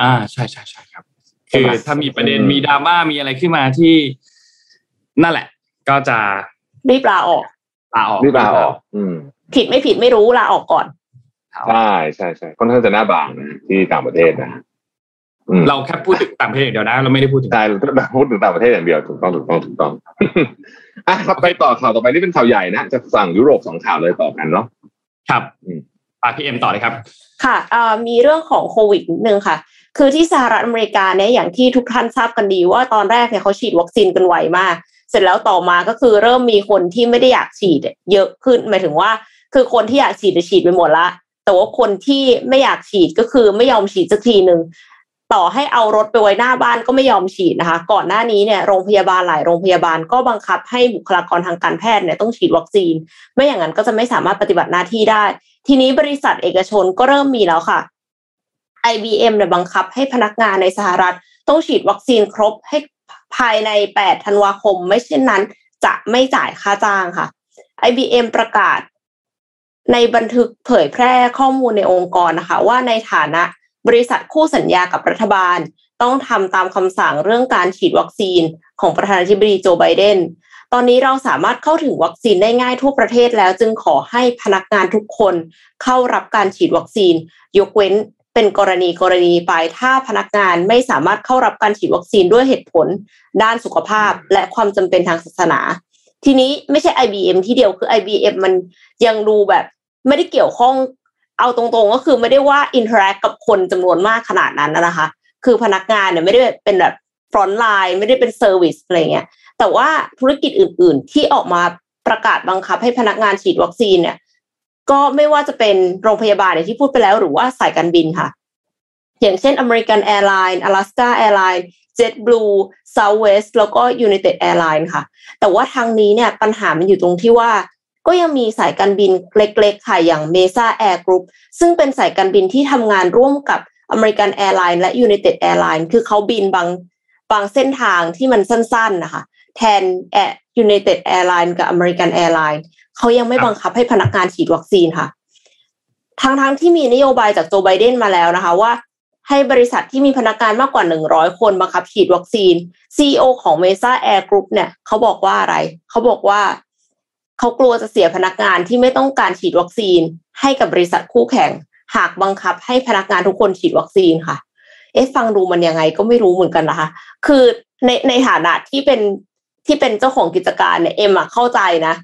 อ่าใช่ใช่ใช่ครับ คือถ้ามีประเด็นมีดราม่ามีอะไรขึ้นมาที่ นั่นแหละ ก็จะรีบลาออกลาออกรีบลาออก อืม ผิดไม่ผิดไม่รู้ลาออกก่อนใช่ใช่ใช่ค่อนข้างจะหน้าบางนะที่ต่างประเทศนะอืมเราแค่พูดถึงต่างประเทศอย่างเดียวนะ เราไม่ได้พูดถึงใช่เราพูดถึงต่างประเทศอย่างเดียวถูกต้องถูกต้องถูกต้องอะครับไปต่อข่าวต่อไปนี่เป็นข่าวใหญ่นะจะสั่งยุโรปสองข่าวเลยต่อกันเนาะครับอืมปาพี่เอ็มต่อเลยครับ ค่ะเอ่อมีเรื่องของโควิดนิดนึงค่ะ คือที่สหรัฐอเมริกาเนี่ยอย่างที่ทุกท่านทราบกันดีว่าตอนแรกเนี่ยเขาฉีดวัคซีนกันไวมาก เสร็จแล้วต่อมาก็คือเริ่มมีคนที่ไม่ได้อยากฉีดเยอะขึ้นหมายถึงว่า คือคนที่อยากฉีดจะฉีดไปหมดละแต่ว่าคนที่ไม่อยากฉีดก็คือไม่ยอมฉีดสักทีหนึ่งต่อให้เอารถไปไว้หน้าบ้านก็ไม่ยอมฉีดนะคะ ก่อนหน้านี้เนี่ยโรงพยาบาลหลายโรงพยาบาลก็บังคับให้บุคลากรทางการแพทย์เนี่ยต้องฉีดวัคซีน ไม่อย่างนั้นก็จะไม่สามารถปฏิบัติหน้าที่ได้ ทีนี้บริษัทเอกชนก็เริ่มมีแล้วค่ะ IBM เนี่ยบังคับให้พนักงานในสหรัฐ ต้องฉีดวัคซีนครบให้ ภายใน 8 ธันวาคม ไม่เช่นนั้น จะไม่จ่ายค่าจ้างค่ะ IBM ประกาศ ในบันทึกเผยแพร่ข้อมูลในองค์กรนะคะ ว่าในฐานะบริษัทคู่สัญญากับรัฐบาล ต้องทำตามคำสั่งเรื่องการฉีดวัคซีนของประธานาธิบดีโจไบเดนตอนนี้เราสามารถเข้าถึงวัคซีนได้ง่ายทั่วประเทศแล้วจึงขอให้พนักงานทุกคนเข้ารับการฉีดวัคซีน ยกเว้น เป็นกรณีกรณีไปถ้าพนักงานไม่สามารถเข้ารับการฉีดวัคซีนด้วยเหตุผล ด้านสุขภาพและความจำเป็นทางศาสนา ทีนี้ไม่ใช่ IBM ที่เดียวคือ IBM มันยังดูแบบไม่ได้เกี่ยวข้องเอาตรงๆก็คือไม่ได้ว่า interact กับคนจำนวนมากขนาดนั้นนะคะ คือพนักงานเนี่ยไม่ได้เป็นแบบ frontline ไม่ได้เป็น service อะไรเงี้ยแต่ว่าธุรกิจอื่น ๆ ที่ออกมาประกาศบังคับให้พนักงานฉีดวัคซีนเนี่ย ก็ไม่ว่าจะเป็นโรงพยาบาลอย่างที่พูดไปแล้วหรือว่าสายการบินค่ะ อย่างเช่น American Airlines Alaska Airlines JetBlue Southwest แล้วก็ United Airlines ค่ะ แต่ว่าทางนี้เนี่ยปัญหามันอยู่ตรงที่ว่า ก็ยังมีสายการบินเล็กๆ ค่ะอย่าง Mesa Air Group ซึ่งเป็นสายการบินที่ทำงานร่วมกับ American Airlines และ United Airlines คือเขาบินบางบางเส้นทางที่มันสั้นๆนะคะแทน United Airlines กับ American Airlines เขายังไม่บังคับให้พนักงานฉีดวัคซีนค่ะทั้งๆที่มีนโยบายจากโจไบเดนมาแล้วนะคะว่า ให้บริษัทที่มีพนักงานมากกว่า100คนบังคับฉีดวัคซีน CEO ของ Mesa Air Group เนี่ยเขาบอกว่าอะไร เขาบอกว่า เขากลัวจะเสียพนักงานที่ไม่ต้องการฉีดวัคซีน ให้กับบริษัทคู่แข่ง หากบังคับให้พนักงานทุกคนฉีดวัคซีนค่ะ เอ๊ะฟังดูมันยังไงก็ไม่รู้เหมือนกันนะคะ คือในในฐานะที่เป็นที่เป็นเจ้าของกิจการเนี่ยเอ็มอะเข้าใจนะ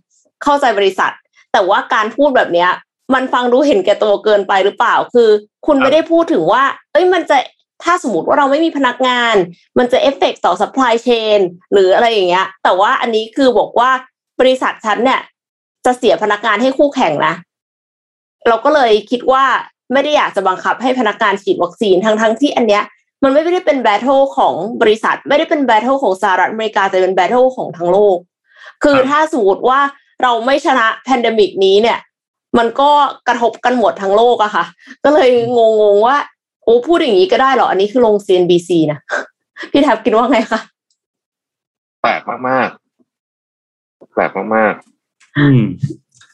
เข้าใจบริษัท แต่ว่าการพูดแบบเนี้ย มันฟังดูเห็นแก่ตัวเกินไปหรือเปล่า คือ คุณไม่ได้พูดถึงว่า เอ้ยมันจะถ้าสมมติว่าเราไม่มีพนักงาน มันจะเอฟเฟกต่อ supply chain หรืออะไรอย่างเงี้ย แต่ว่าอันนี้คือบอกว่าบริษัทฉันเนี่ย จะเสียพนักงานให้คู่แข่งนะ เราก็เลยคิดว่าไม่ได้อยากจะบังคับให้พนักงานฉีดวัคซีนทั้งทั้งที่อันเนี้ย มันไม่ได้เป็น battle ของบริษัท ไม่ได้เป็น battle ของสหรัฐอเมริกาแต่เป็น battle ของทั้งโลก คือถ้าสมมติว่า เราไม่ชนะ pandemic นี้เนี่ย มันก็กระทบกันหมดทั้งโลกอะค่ะ ก็เลยงงๆว่า โอ้พูดอย่างนี้ก็ได้เหรอ อันนี้คือลง CNBC นะ พี่แทบคิดว่าไงคะแปลกมากๆแปลกมากอืม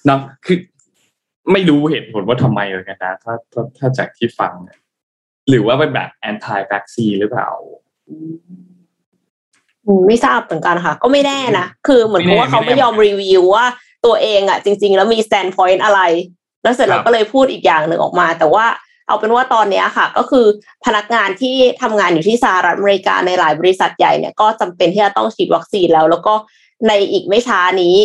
เนาะคือไม่รู้เหตุผลว่าทำไมเหมือนกันนะถ้าถ้าถ้าจากที่ฟังเนี่ยหรือว่าเป็นแบบ anti vaccine หรือเปล่าอืม ไม่ทราบเหมือนกันค่ะ ก็ไม่แน่นะ คือเหมือนไม่เพแน่ราะว่าเขาไม่ไม่แน่ยอมรีวิวว่าตัวเองอะ จริง ๆ แล้วมี stand point อะไร แล้วเสร็จครัแล้บวก็เลยพูดอีกอย่างหนึ่งออกมา แต่ว่าเอาเป็นว่าตอนเนี้ยค่ะ ก็คือพนักงานที่ทำงานอยู่ที่สหรัฐอเมริกาในหลายบริษัทใหญ่เนี่ยก็จำเป็นที่จะต้องฉีดวัคซีนแล้ว แล้วก็ในอีกไม่ช้านี้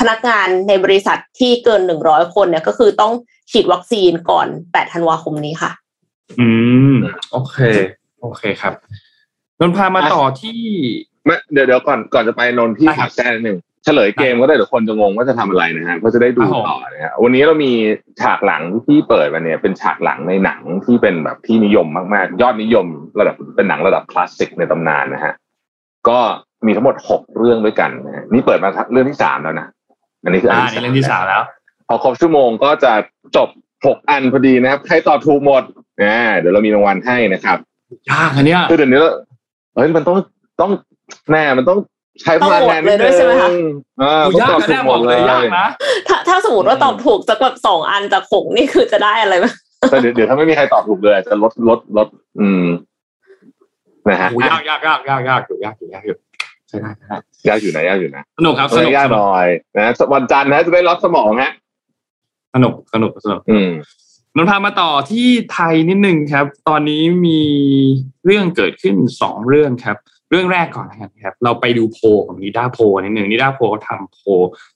พนักงานในบริษัทที่เกินหนึ่งร้อยคนเนี่ยก็คือต้องฉีดวัคซีนก่อนแปดธันวาคมนี้ค่ะ อืม โอเค โอเคครับ นนท์พามาต่อที่ไม่เดี๋ยวเดี๋ยวก่อนก่อนจะไปนนท์ที่ได้ครัผับกแจ้นิดหนึ่งเฉลยเกมก็ได้เดี๋ยวคนจะงงว่าจะทำอะไรนะฮะก็จะได้ดูครับผมต่อนะฮะวันนี้เรามีฉากหลังที่เปิดมาเนี่ยเป็นฉากหลังในหนังที่เป็นแบบที่นิยมมากๆ ยอดนิยมระดับเป็นหนังระดับคลาสสิกในตำนานนะฮะก็มีทั้งหมดหกเรื่องด้วยกันนะฮะนี่เปิดมาเรื่องที่สามแล้วนะอันนี้คืออันอ่าที่ในเรื่องที่สามแล้ว พอครบชั่วโมงก็จะจบหกอันพอดีนะครับ ใครตอบถูกหมดอ่าเดี๋ยวเรามีรางวัลให้นะครับยากอันเนี้ยคือเดี๋ยวนี้ เราเฮ้ยมันต้องต้องแน่มันต้องใช้พลังงานนิดต้องโหวตเลยด้วยใช่ไหมคะนึงอ่าโอ้ต้องยากตอบนะถูแน่กหบมอกดเลเลยยยากนะถ้าถ้าสมมติว่าตอบถูกสักแบบสองอันจากหกนี่คือจะได้อะไรไหมแต่เดี๋ยวเดี๋ยวถ้าไม่มีใครตอบถูกเลยจะลดลดลด อืมนะฮะโอ้ยากยากยากยากยากอยู่ยากอยู่ยากอยู่ใช่ได้ใช่ได้ยากอยู่นะยากอยู่นะสนุกครับสนุกยากสหนุกน่อยนะวันจันทร์นะจะได้รับสมองฮะสนุกสนุกสนุกอืม นนพามาต่อที่ไทยนิดนึงครับ ตอนนี้มีเรื่องเกิดขึ้นสองเรื่องครับ เรื่องแรกก่อนนะครับ เราไปดูโพของนิด้าโพนิดหนึ่งนิด้าโพเขาทำโพ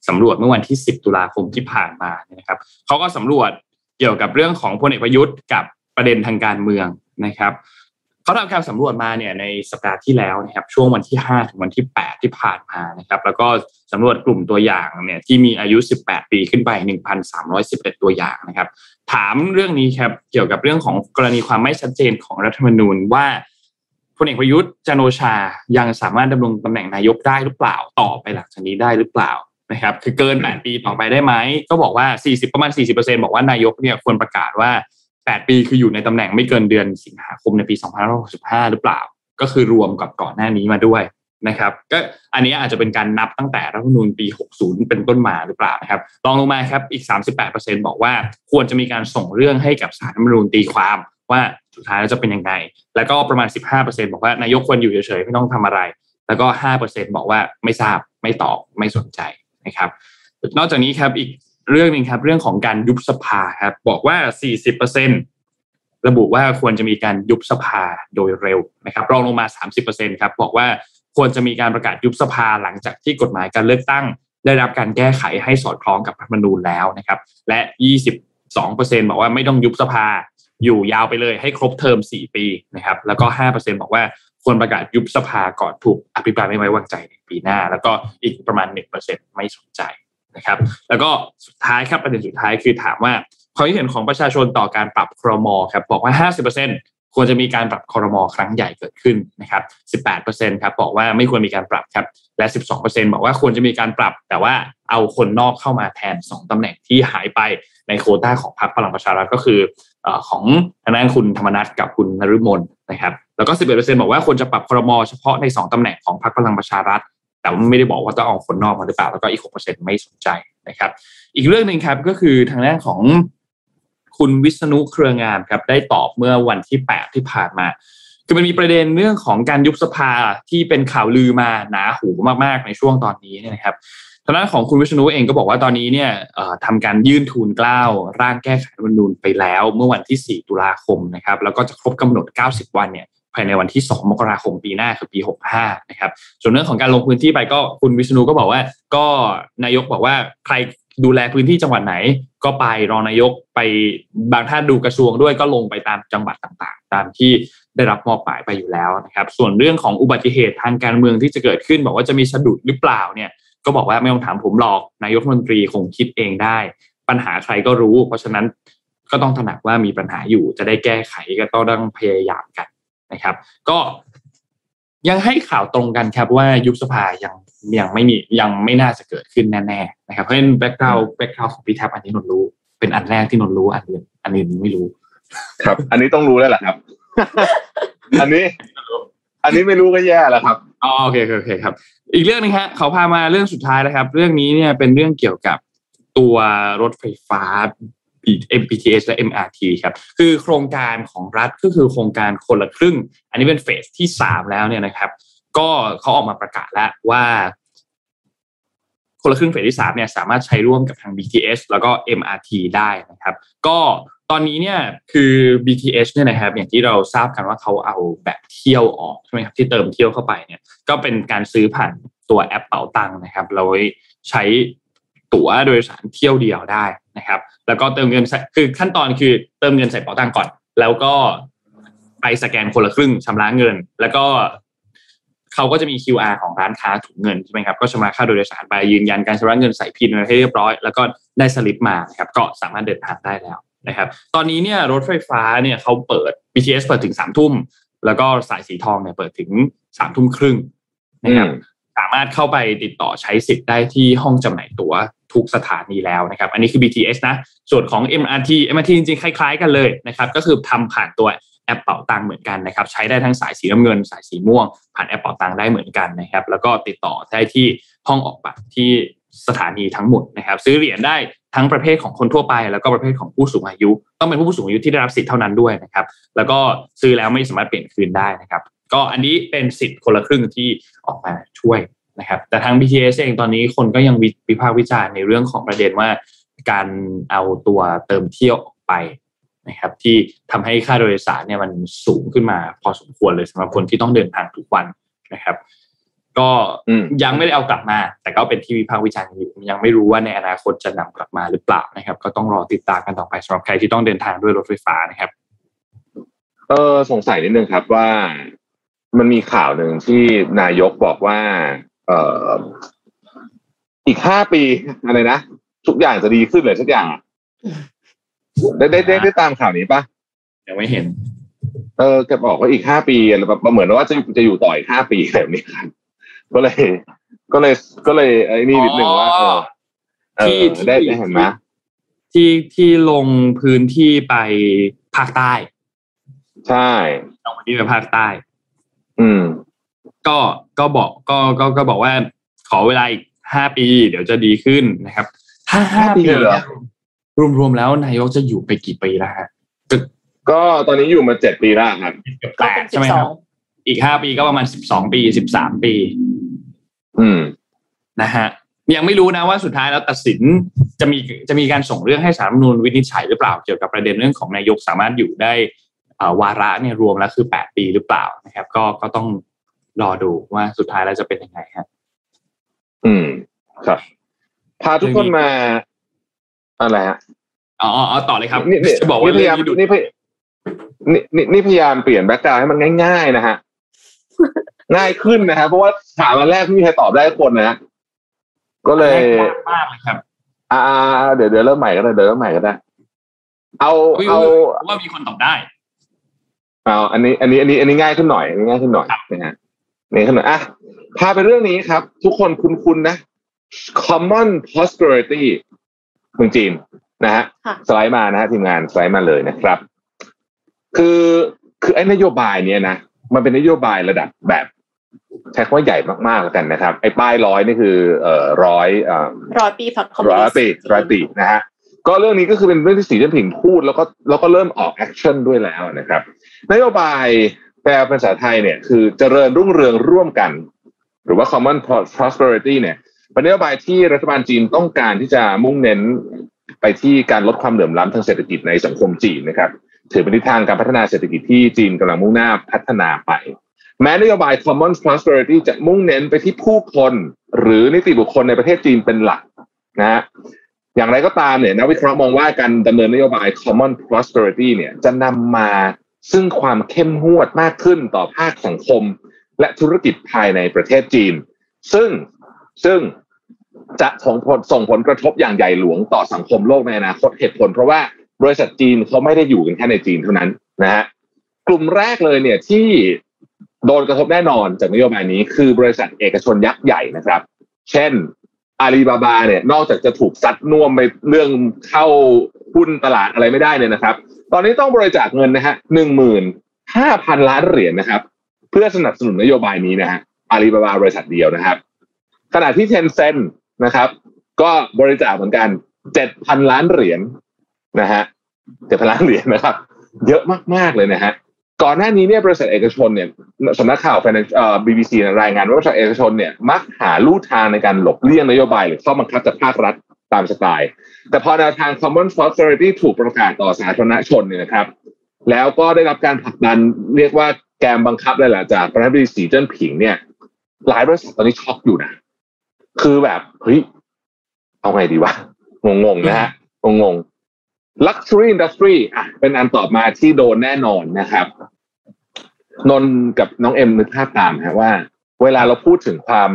สำรวจเมื่อวันที่ 10 ตุลาคมที่ผ่านมาเนี่ยนะครับเขาก็สำรวจเกี่ยวกับเรื่องของพลเอกประยุทธ์กับประเด็นทางการเมืองนะครับ เขาทำการสำรวจมาเนี่ยในสัปดาห์ที่แล้วนะครับช่วงวันที่ 5 ถึงวันที่ 8 ที่ผ่านมานะครับแล้วก็สำรวจกลุ่มตัวอย่างเนี่ยที่มีอายุ 18 ปีขึ้นไป 1,311 ตัวอย่างนะครับ ถามเรื่องนี้ครับเกี่ยวกับเรื่องของกรณีความไม่ชัดเจนของรัฐธรรมนูญว่าพลเอกประยุทธ์จันโอชายังสามารถดำรงตำแหน่งนายกได้หรือเปล่าต่อไปหลังจากนี้ได้หรือเปล่านะครับคือเกิน 8 ปีต่อไปได้ไหมก็บอกว่า 40 ประมาณ 40%บอกว่านายกเนี่ยควรประกาศว่า 8 ปีคืออยู่ในตำแหน่งไม่เกินเดือนสิงหาคมในปี 2565 หรือเปล่า ก็คือรวมกับก่อนหน้านี้มาด้วยนะครับก็อันนี้อาจจะเป็นการนับตั้งแต่รัฐธรรมนูญปี 60 เป็นต้นมาหรือเปล่านะครับลองลงมาครับอีก 38%บอกว่าควรจะมีการส่งเรื่องให้กับศาลรัฐธรรมนูญตีความว่าสุดท้ายแล้วจะเป็นยังไง แล้วก็ประมาณ 15%บอกว่านายกควรอยู่เฉยๆไม่ต้องทำอะไร แล้วก็ 5%บอกว่าไม่ทราบไม่ตอบไม่สนใจนะครับ นอกจากนี้ครับอีก เรื่องหนึ่งครับเรื่องของการยุบสภาครับบอกว่า 40%ระบุว่าควรจะมีการยุบสภาโดยเร็วนะครับรองลงมา 30%ครับบอกว่าควรจะมีการประกาศยุบสภาหลังจากที่กฎหมายการเลือกตั้ง ได้รับการแก้ไขให้สอดคล้องกับรัฐธรรมนูญแล้วนะครับ และ 22%บอกว่าไม่ต้องยุบสภาอยู่ยาวไปเลยให้ครบเทอม 4 ปีนะครับ แล้วก็ 5%บอกว่าควรประกาศยุบสภาก่อนถูกอภิปรายไม่ไว้วางใจในปีหน้า แล้วก็อีกประมาณ 1%ไม่สนใจ นะครับ แล้วก็สุดท้ายครับประเด็นสุดท้ายคือถามว่าความคิดเห็นของประชาชนต่อการปรับครมครับบอกว่า 50%ควรจะมีการปรับครมครั้งใหญ่เกิดขึ้นนะครับ 18%ครับบอกว่าไม่ควรมีการปรับครับ และ 12%บอกว่าควรจะมีการปรับ แต่ว่าเอาคนนอกเข้ามาแทน 2ตำแหน่งที่หายไปในโคต้าของพรรคพลังประชารัฐก็คืออของทางด้านคุณธรรมนัฐกับคุณนฤมลนะครับ แล้วก็ 11%บอกว่าควรจะปรับครมเฉพาะใน 2ตำแหน่งของพรรคพลังประชารัฐ แต่ไม่ได้บอกว่าต้องเอาคนนอกมาหรือเปล่าแล้วก็อีก6%ไม่สนใจนะครับ อีกเรื่องหนึ่งครับก็คือทางด้านของคุณวิษณุเครืองามครับได้ตอบเมื่อวันที่8ที่ผ่านมาคือมันมีประเด็นเรื่องของการยุบสภาที่เป็นข่าวลือมาหนาหูมากๆในช่วงตอนนี้เนี่ยนะครับทางด้านของคุณวิษณุเองก็บอกว่าตอนนี้เนี่ยทำการยื่นทูลเกล้าร่างแก้ไขรัฐธรรมนูญไปแล้ว เมื่อวันที่ 4 ตุลาคมนะครับ แล้วก็จะครบกำหนด 90 วันเนี่ย ภายในวันที่ 2 มกราคมปีหน้าคือปี 65 นะครับ ส่วนเรื่องของการลงพื้นที่ไปก็คุณวิษณุก็บอกว่า ก็นายกบอกว่าใครดูแลพื้นที่จังหวัดไหน ก็ไปรองนายกไปบางท่านดูกระทรวงด้วยก็ลงไปตามจังหวัดต่างๆ ตามที่ได้รับมอบหมายไปอยู่แล้วนะครับ ส่วนเรื่องของอุบัติเหตุทางการเมืองที่จะเกิดขึ้น บอกว่าจะมีสะดุดหรือเปล่าเนี่ยก็บอกว่าไม่ต้องถามผมหรอกนายกรัฐมนตรีคงคิดเองได้ ปัญหาใครก็รู้ เพราะฉะนั้นก็ต้องตระหนักว่ามีปัญหาอยู่จะได้แก้ไขก็ต้องพยายามกัน นะครับ ก็ยังให้ข่าวตรงกันครับว่ายุบสภายังยังไม่มียังไม่น่าจะเกิดขึ้นแน่ๆนะครับเพราะฉะนั้น background background ของพี่แท็บอันนี้นนรู้ เป็นอันแรกที่นนรู้อันอื่นอันอื่นไม่รู้ ครับ อันนี้ต้องรู้แล้วแหละครับ อันนี้ อันนี้ไม่รู้ก็แย่แล้วครับอ๋อโอเคโอเคโอเคครับ อีกเรื่องหนึงฮะเขาพามาเรื่องสุดท้ายแล้วครับ เรื่องนี้เนี่ยเป็นเรื่องเกี่ยวกับตัวรถไฟฟ้า MBTS และ MRT ครับ คือโครงการของรัฐก็คือโครงการคนละครึ่ง อันนี้เป็นเฟสที่สามแล้วเนี่ยนะครับ ก็เขาออกมาประกาศแล้วว่า คนละครึ่งเฟสที่สามเนี่ยสามารถใช้ร่วมกับทาง BTS แล้วก็ MRT ได้นะครับ ก็ตอนนี้เนี่ยคือ BTS เนี่ยนะครับ อย่างที่เราทราบกันว่าเขาเอาแบบเที่ยวออกใช่ไหมครับที่เติมเที่ยวเข้าไปเนี่ย ก็เป็นการซื้อผ่านตัวแอปเป๋าตังค์นะครับ เราใช้ตั๋วโดยสารเที่ยวเดียวได้ นะครับ แล้วก็เติมเงินคือขั้นตอนคือเติมเงินใส่เป๋าตังค์ก่อน แล้วก็ไปสแกนคนละครึ่งชำระเงิน แล้วก็เขาก็จะมี QR ของร้านค้าถุงเงินใช่ไหมครับ ก็ชำระค่าโดยสารไปยืนยันการชำระเงินใส่พินให้เรียบร้อย แล้วก็ได้สลิปมาครับ ก็สามารถเดินทางได้แล้วนะครับ ตอนนี้เนี่ยรถไฟฟ้าเนี่ยเขาเปิด BTS เปิดถึงสามทุ่ม แล้วก็สายสีทองเนี่ยเปิดถึงสามทุ่มครึ่งนะครับ สามารถเข้าไปติดต่อใช้สิทธิ์ได้ที่ห้องจำหน่ายตั๋ว ทุกสถานีแล้วนะครับ อันนี้คือ BTS นะ ส่วนของ MRT MRT จริงๆ คล้ายๆ กันเลยนะครับ ก็คือทำผ่านตัวแอปเป่าตังเหมือนกันนะครับ ใช้ได้ทั้งสายสีน้ำเงิน สายสีม่วง ผ่านแอปเป่าตังได้เหมือนกันนะครับ แล้วก็ติดต่อได้ที่ห้องออกบัตรที่สถานีทั้งหมดนะครับ ซื้อเหรียญได้ทั้งประเภทของคนทั่วไป แล้วก็ประเภทของผู้สูงอายุ ต้องเป็นผู้สูงอายุที่ได้รับสิทธิ์เท่านั้นด้วยนะครับ แล้วก็ซื้อแล้วไม่สามารถเปลี่ยนคืนได้นะครับ ก็อันนี้เป็นสิทธิ์คนละครึ่งที่ออกมาช่วย นะครับแต่ทาง BTS เองตอนนี้คนก็ยังวิพากษ์วิจารณ์ในเรื่องของประเด็นว่าการเอาตัวเติมเที่ยวออกไปนะครับที่ทำให้ค่าโดยสารเนี่ยมันสูงขึ้นมาพอสมควรเลยสำหรับคนที่ต้องเดินทางทุกวันนะครับ ก็ยังไม่ได้เอากลับมา แต่ก็เป็นที่วิพากษ์วิจารณ์อยู่ยังไม่รู้ว่าในอนาคตจะนำกลับมาหรือเปล่านะครับ ก็ต้องรอติดตามกันต่อไปสำหรับใครที่ต้องเดินทางด้วยรถไฟฟ้านะครับเออสงสัยนิดนึงครับว่ามันมีข่าวหนึ่งที่นายกบอกว่า เอ่ออีกห้าปีอะไรนะทุกอย่างจะดีขึ้นเลยทุกอย่างได้ได้ได้ได้ตามข่าวนี้ปะยังไม่เห็น เออแกบอกว่าอีกห้าปีแบบเหมือนว่าจะจะอยู่ต่ออีกห้าปีแบบนี้ครับก็เลย ก็เลยก็เลยไอ้นี่นิดหนึ่งว่าเออได้ได้เห็นไหมที่ที่ลงพื้นที่ไปภาคใต้ ใช่ลงพื้นที่ไปภาคใต้ อืม ก็ก็บอกก็ก็ก็บอกว่าขอเวลาอีกห้าปี เดี๋ยวจะดีขึ้นนะครับ ถ้าห้าปีเหรอรวมๆแล้วนายกจะอยู่ไปกี่ปีแล้วฮะก็ตอนนี้อยู่มาเจ็ดปีแล้วครับแปดใช่ไหมครับอีกห้าปีก็ประมาณสิบสองปีสิบสามปี อืมนะฮะยังไม่รู้นะว่าสุดท้ายแล้วตัดสินจะมีจะมีการส่งเรื่องให้สารรัฐมนูลวินิจฉัยหรือเปล่าเกี่ยวกับประเด็นเรื่องของนายกสามารถอยู่ได้วาระเนี่ยรวมแล้วคือแปดปีหรือเปล่านะครับ ก็ก็ต้อง รอดูว่าสุดท้ายแล้วจะเป็นยังไงครับอืมครับพาทุกคนมาอะไรฮะอ๋ออ๋อต่อเลยครับนี่จะบอกว่าพยายามนี่พยนี่นี่พยายามเปลี่ยนแบ็กกราวให้มันง่าย ๆ นะฮะง่ายขึ้นนะฮะเพราะว่าถามมาแรกไม่มีใครตอบได้คนนะก็เลยมากเลยครับ อ่าเดี๋ยวเดี๋ยวเริ่มใหม่ก็ได้เดี๋ยวเริ่มใหม่ก็ได้ เอาเอาว่ามีคนตอบได้เอาอันนี้ อันนี้ อันนี้ อันนี้ง่ายขึ้นหน่อยง่ายขึ้นหน่อยนะฮะ นี่ขนาดอะพาไปเรื่องนี้ครับ ทุกคนคุ้นๆนะ common prosperity เมืองจีนนะฮะสไลด์มานะฮะทีมงานสไลด์มาเลยนะครับ คือคือไอ้นโยบายเนี้ยนะมันเป็นนโยบายระดับแบบใช้คำว่าใหญ่มากๆแล้วกันนะครับ ไอ้ป้ายร้อยนี่คือเอ่อร้อยเอ่อร้อยปีพรรคคอมมิวนิสต์ร้อยปีร้อยปีนะฮะก็เรื่องนี้ก็คือเป็นเรื่องที่สีจิ้นผิงพูด แล้วก็แล้วก็เริ่มออก action ด้วยแล้วนะครับ นโยบาย แปลภาษาไทยเนี่ยคือเจริญรุ่งเรืองร่วมกัน หรือว่า common prosperity เนี่ยเป็นนโยบายที่รัฐบาลจีนต้องการที่จะมุ่งเน้นไปที่การลดความเหลื่อมล้ำทางเศรษฐกิจในสังคมจีนนะครับถือเป็นทิศทางการพัฒนาเศรษฐกิจที่จีนกำลังมุ่งหน้าพัฒนาไป แม้นโยบาย common prosperity จะมุ่งเน้นไปที่ผู้คนหรือนิติบุคคลในประเทศจีนเป็นหลักนะฮะอย่างไรก็ตามเนี่ยนักวิเคราะห์มองว่าการดำเนินนโยบาย common prosperity เนี่ยจะนำมา ซึ่งความเข้มงวดมากขึ้นต่อภาคสังคม และธุรกิจภายในประเทศจีน ซึ่งซึ่งจะส่งผลส่งผลกระทบอย่างใหญ่หลวงต่อสังคมโลกในอนาคตเหตุผล เพราะว่าบริษัทจีนเขาไม่ได้อยู่กันแค่ในจีนเท่านั้นนะฮะกลุ่มแรกเลยเนี่ยที่โดนกระทบแน่นอนจากนโยบายนี้คือบริษัทเอกชนยักษ์ใหญ่นะครับ เช่นอาลีบาบาเนี่ยนอกจากจะถูกซัดน่วมไปเรื่องเข้าหุ้นตลาดอะไรไม่ได้เนี่ยนะครับ ตอนนี้ต้องบริจาคเงินนะฮะหนึ่งหมื่นห้าพันล้านเหรียญนะครับ เพื่อสนับสนุนนโยบายนี้นะฮะอาลีบาบาบริษัทเดียวนะครับ ขณะที่เทนเซ็นนะครับ ก็บริจาคเหมือนกันเจ็ดพันล้านเหรียญนะฮะเจ็ดพันล้านเหรียญนะครับ เยอะมากๆเลยนะฮะก่อนหน้านี้เนี่ยบริษัทเอกชนเนี่ยสำนักข่าว Finance เอ่อ BBC รายงานว่าบริษัทเอกชนเนี่ยมักหาลู่ทางในการหลบเลี่ยงนโยบายหรือข้อบังคับจากภาครัฐตามสไตล์ แต่พอแนวทาง Common Prosperity ถูกประกาศต่อสาธารณชนเนี่ยนะครับ แล้วก็ได้รับการผลักดันเรียกว่าแกมบังคับเลยแหละจากประธานาธิบดีสีเจิ้นผิงเนี่ย หลายบริษัทตอนนี้ช็อกอยู่นะ คือแบบเฮ้ยเอาไงดีวะ งงๆนะฮะ งงๆ Luxury Industry อะเป็นอันตอบมาที่โดนแน่นอนนะครับ นนกับน้องเอ็มนึกภาพตามฮะว่า เวลาเราพูดถึงความ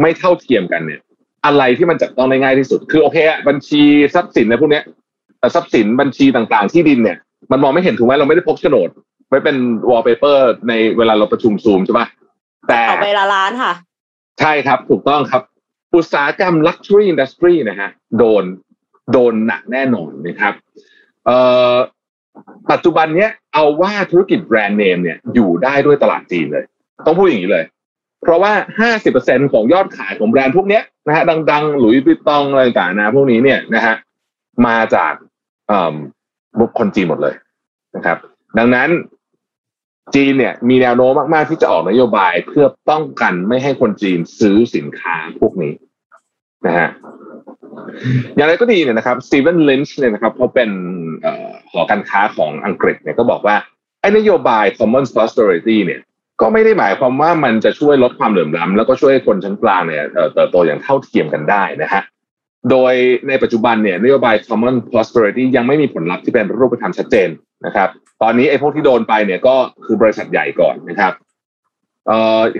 ไม่เท่าเทียมกันเนี่ย อะไรที่มันจับต้องได้ง่ายที่สุด คือโอเคอะบัญชีทรัพย์สินในพวกเนี้ยแต่ทรัพย์สินบัญชีต่างๆ ที่ดินเนี่ย มันมองไม่เห็นถูกไหมเราไม่ได้พกโฉนดไว้เป็นวอลเปเปอร์ในเวลาเราประชุมซูมใช่ปะแต่เอาใบละล้านค่ะ ใช่ครับถูกต้องครับ อุตสาหกรรม Luxury Industry นะฮะโดนโดนหนักแน่นอนนะครับเอ่อปัจจุบันเนี้ยเอาว่าธุรกิจแบรนด์เนมเนี่ยอยู่ได้ด้วยตลาดจีนเลย ต้องพูดอย่างนี้เลย เพราะว่า 50%ของยอดขายของแบรนด์พวกนี้นะฮะดังๆ หลุยส์วิตตองอะไรต่างๆนะพวกนี้เนี่ยนะฮะมาจากอ่อบุคคลจีนหมดเลยนะครับ ดังนั้นจีนเนี่ยมีแนวโน้มมากๆที่จะออกนโยบายเพื่อป้องกันไม่ให้คนจีนซื้อสินค้าพวกนี้นะฮะอย่างไรก็ดีเนี่ยนะครับสตีเวนลินช์เนี่ยนะครับเขาเป็นเอ่อหอการค้าของอังกฤษเนี่ยก็บอกว่าไอ้นโยบาย common prosperity เนี่ย ก็ไม่ได้หมายความว่ามันจะช่วยลดความเหลื่อมล้ำแล้วก็ช่วยให้คนชั้นกลางเนี่ยเติบโตอย่างเท่าเทียมกันได้นะฮะโดยในปัจจุบันเนี่ยนโยบาย common prosperity ยังไม่มีผลลัพธ์ที่เป็นรูปธรรมชัดเจนนะครับ ตอนนี้ไอ้พวกที่โดนไปเนี่ยก็คือบริษัทใหญ่ก่อนนะครับ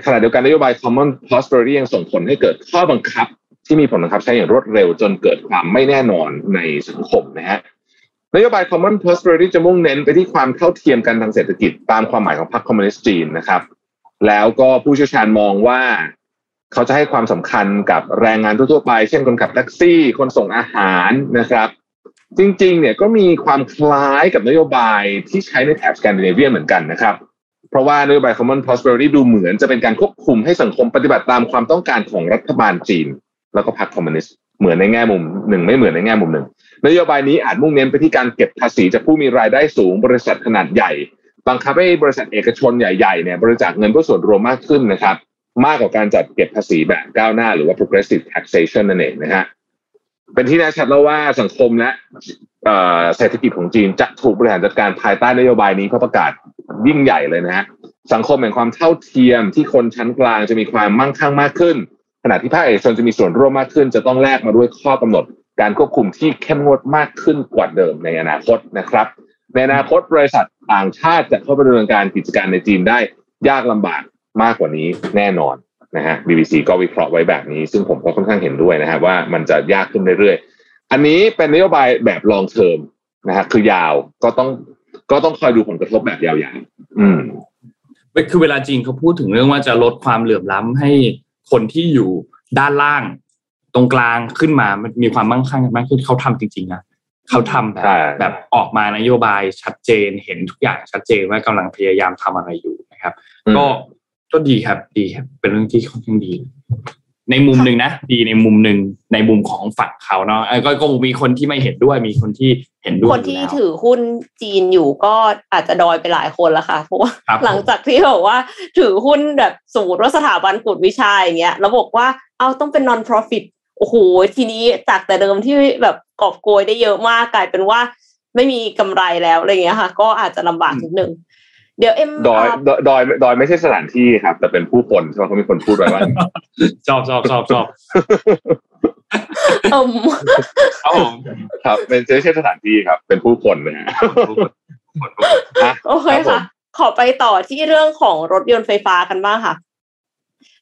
ขณะเดียวกันนโยบาย common prosperity ยังส่งผลให้เกิดข้อบังคับ ที่มีผลบังคับใช้อย่างรวดเร็วจนเกิดความไม่แน่นอนในสังคมนะฮะ นโยบาย common prosperity จะมุ่งเน้นไปที่ความเท่าเทียมกันทางเศรษฐกิจตามความหมายของพรรคคอมมิวนิสต์จีนนะครับ แล้วก็ผู้เชี่ยวชาญมองว่าเขาจะให้ความสำคัญกับแรงงานทั่วๆไป เช่นคนขับแท็กซี่ คนส่งอาหารนะครับ จริงๆ เนี่ยก็มีความคล้ายกับนโยบายที่ใช้ในแถบสแกนดิเนเวียเหมือนกันนะครับ เพราะว่านโยบาย Common Prosperity ดูเหมือนจะเป็นการควบคุมให้สังคมปฏิบัติตามความต้องการของรัฐบาลจีน แล้วก็พรรคคอมมิวนิสต์ เหมือนในแง่มุมหนึ่งไม่เหมือนในแง่มุมหนึ่งนโยบายนี้อาจมุ่งเน้นไปที่การเก็บภาษีจากผู้มีรายได้สูงบริษัทขนาดใหญ่ บังคับให้บริษัทเอกชนใหญ่ๆเนี่ยบริจาคเงินเพื่อส่วนรวมมากขึ้นนะครับ มากกว่าการจัดเก็บภาษีแบบก้าวหน้า หรือว่า progressive taxation นั่นเองนะฮะเป็นที่แน่ชัดแล้วว่าสังคมและเศรษฐกิจของจีนจะถูกบริหารจัดการภายใต้นโยบายนี้เขาประกาศยิ่งใหญ่เลยนะฮะสังคมแห่งความเท่าเทียมที่คนชั้นกลางจะมีความมั่งคั่งมากขึ้น ณะที่ภาคเอกชนจะมีส่วนร่วมมากขึ้น จะต้องแลกมาด้วยข้อกำหนด การควบคุมที่เข้มงวดมากขึ้นกว่าเดิมในอนาคตนะครับ ในอนาคตบริษัทต่างชาติจะเข้าไปดำเนินการกิจการในจีนได้ยากลำบากมากกว่านี้แน่นอนนะฮะ BBC ก็วิเคราะห์ไว้แบบนี้ ซึ่งผมก็ค่อนข้างเห็นด้วยนะฮะว่ามันจะยากขึ้นเรื่อยๆ อันนี้เป็นนโยบายแบบ long term นะฮะคือยาวก็ต้องก็ต้องคอยดูผลกระทบแบบยาวๆอืมคือเวลาจีนเขาพูดถึงเรื่องว่าจะลดความเหลื่อมล้ำให้ คนที่อยู่ด้านล่าง ตรงกลางขึ้นมามันมีความมั่งคั่งมากขึ้นเขาทำจริงๆนะเขาทำแบบใช่แบบออกมานโยบายชัดเจนเห็นทุกอย่างชัดเจนว่ากำลังพยายามทำอะไรอยู่นะครับ ก็ก็ดีครับดีครับ เป็นเรื่องที่ค่อนข้างดี ในมุมหนึ่งนะดีในมุมหนึ่งในมุมของฝั่งเขาเนาะเออก็ก็มีคนที่ไม่เห็นด้วยมีคนที่เห็นด้วยคนที่ยู่แล้วถือหุ้นจีนอยู่ก็อาจจะดอยไปหลายคนละค่ะเพราะว่าครับผมหลังจากที่บอกว่าถือหุ้นแบบสมมติว่าสถาบันกวดวิชาอย่างเงี้ยแล้วบอกว่าเอาต้องเป็น non profit โอ้โหทีนี้จากแต่เดิมที่แบบกอบโกยได้เยอะมากกลายเป็นว่าไม่มีกำไรแล้วอะไรเงี้ยค่ะ ก็อาจจะลำบากนิดนึง เดี๋ยวเอ็มดอยอ่าดอยดอยดอยไม่ใช่สถานที่ครับ แต่เป็นผู้คนใช่ไหมเขามีคนพูดไว้ว่าชอบชอบชอบชอบเอิ่มครับผมครับเป็นไม่ใช่สถานที่ครับ เป็นผู้คนนะฮะอะโอเคครับผมค่ะ ขอไปต่อที่เรื่องของรถยนต์ไฟฟ้ากันบ้างค่ะ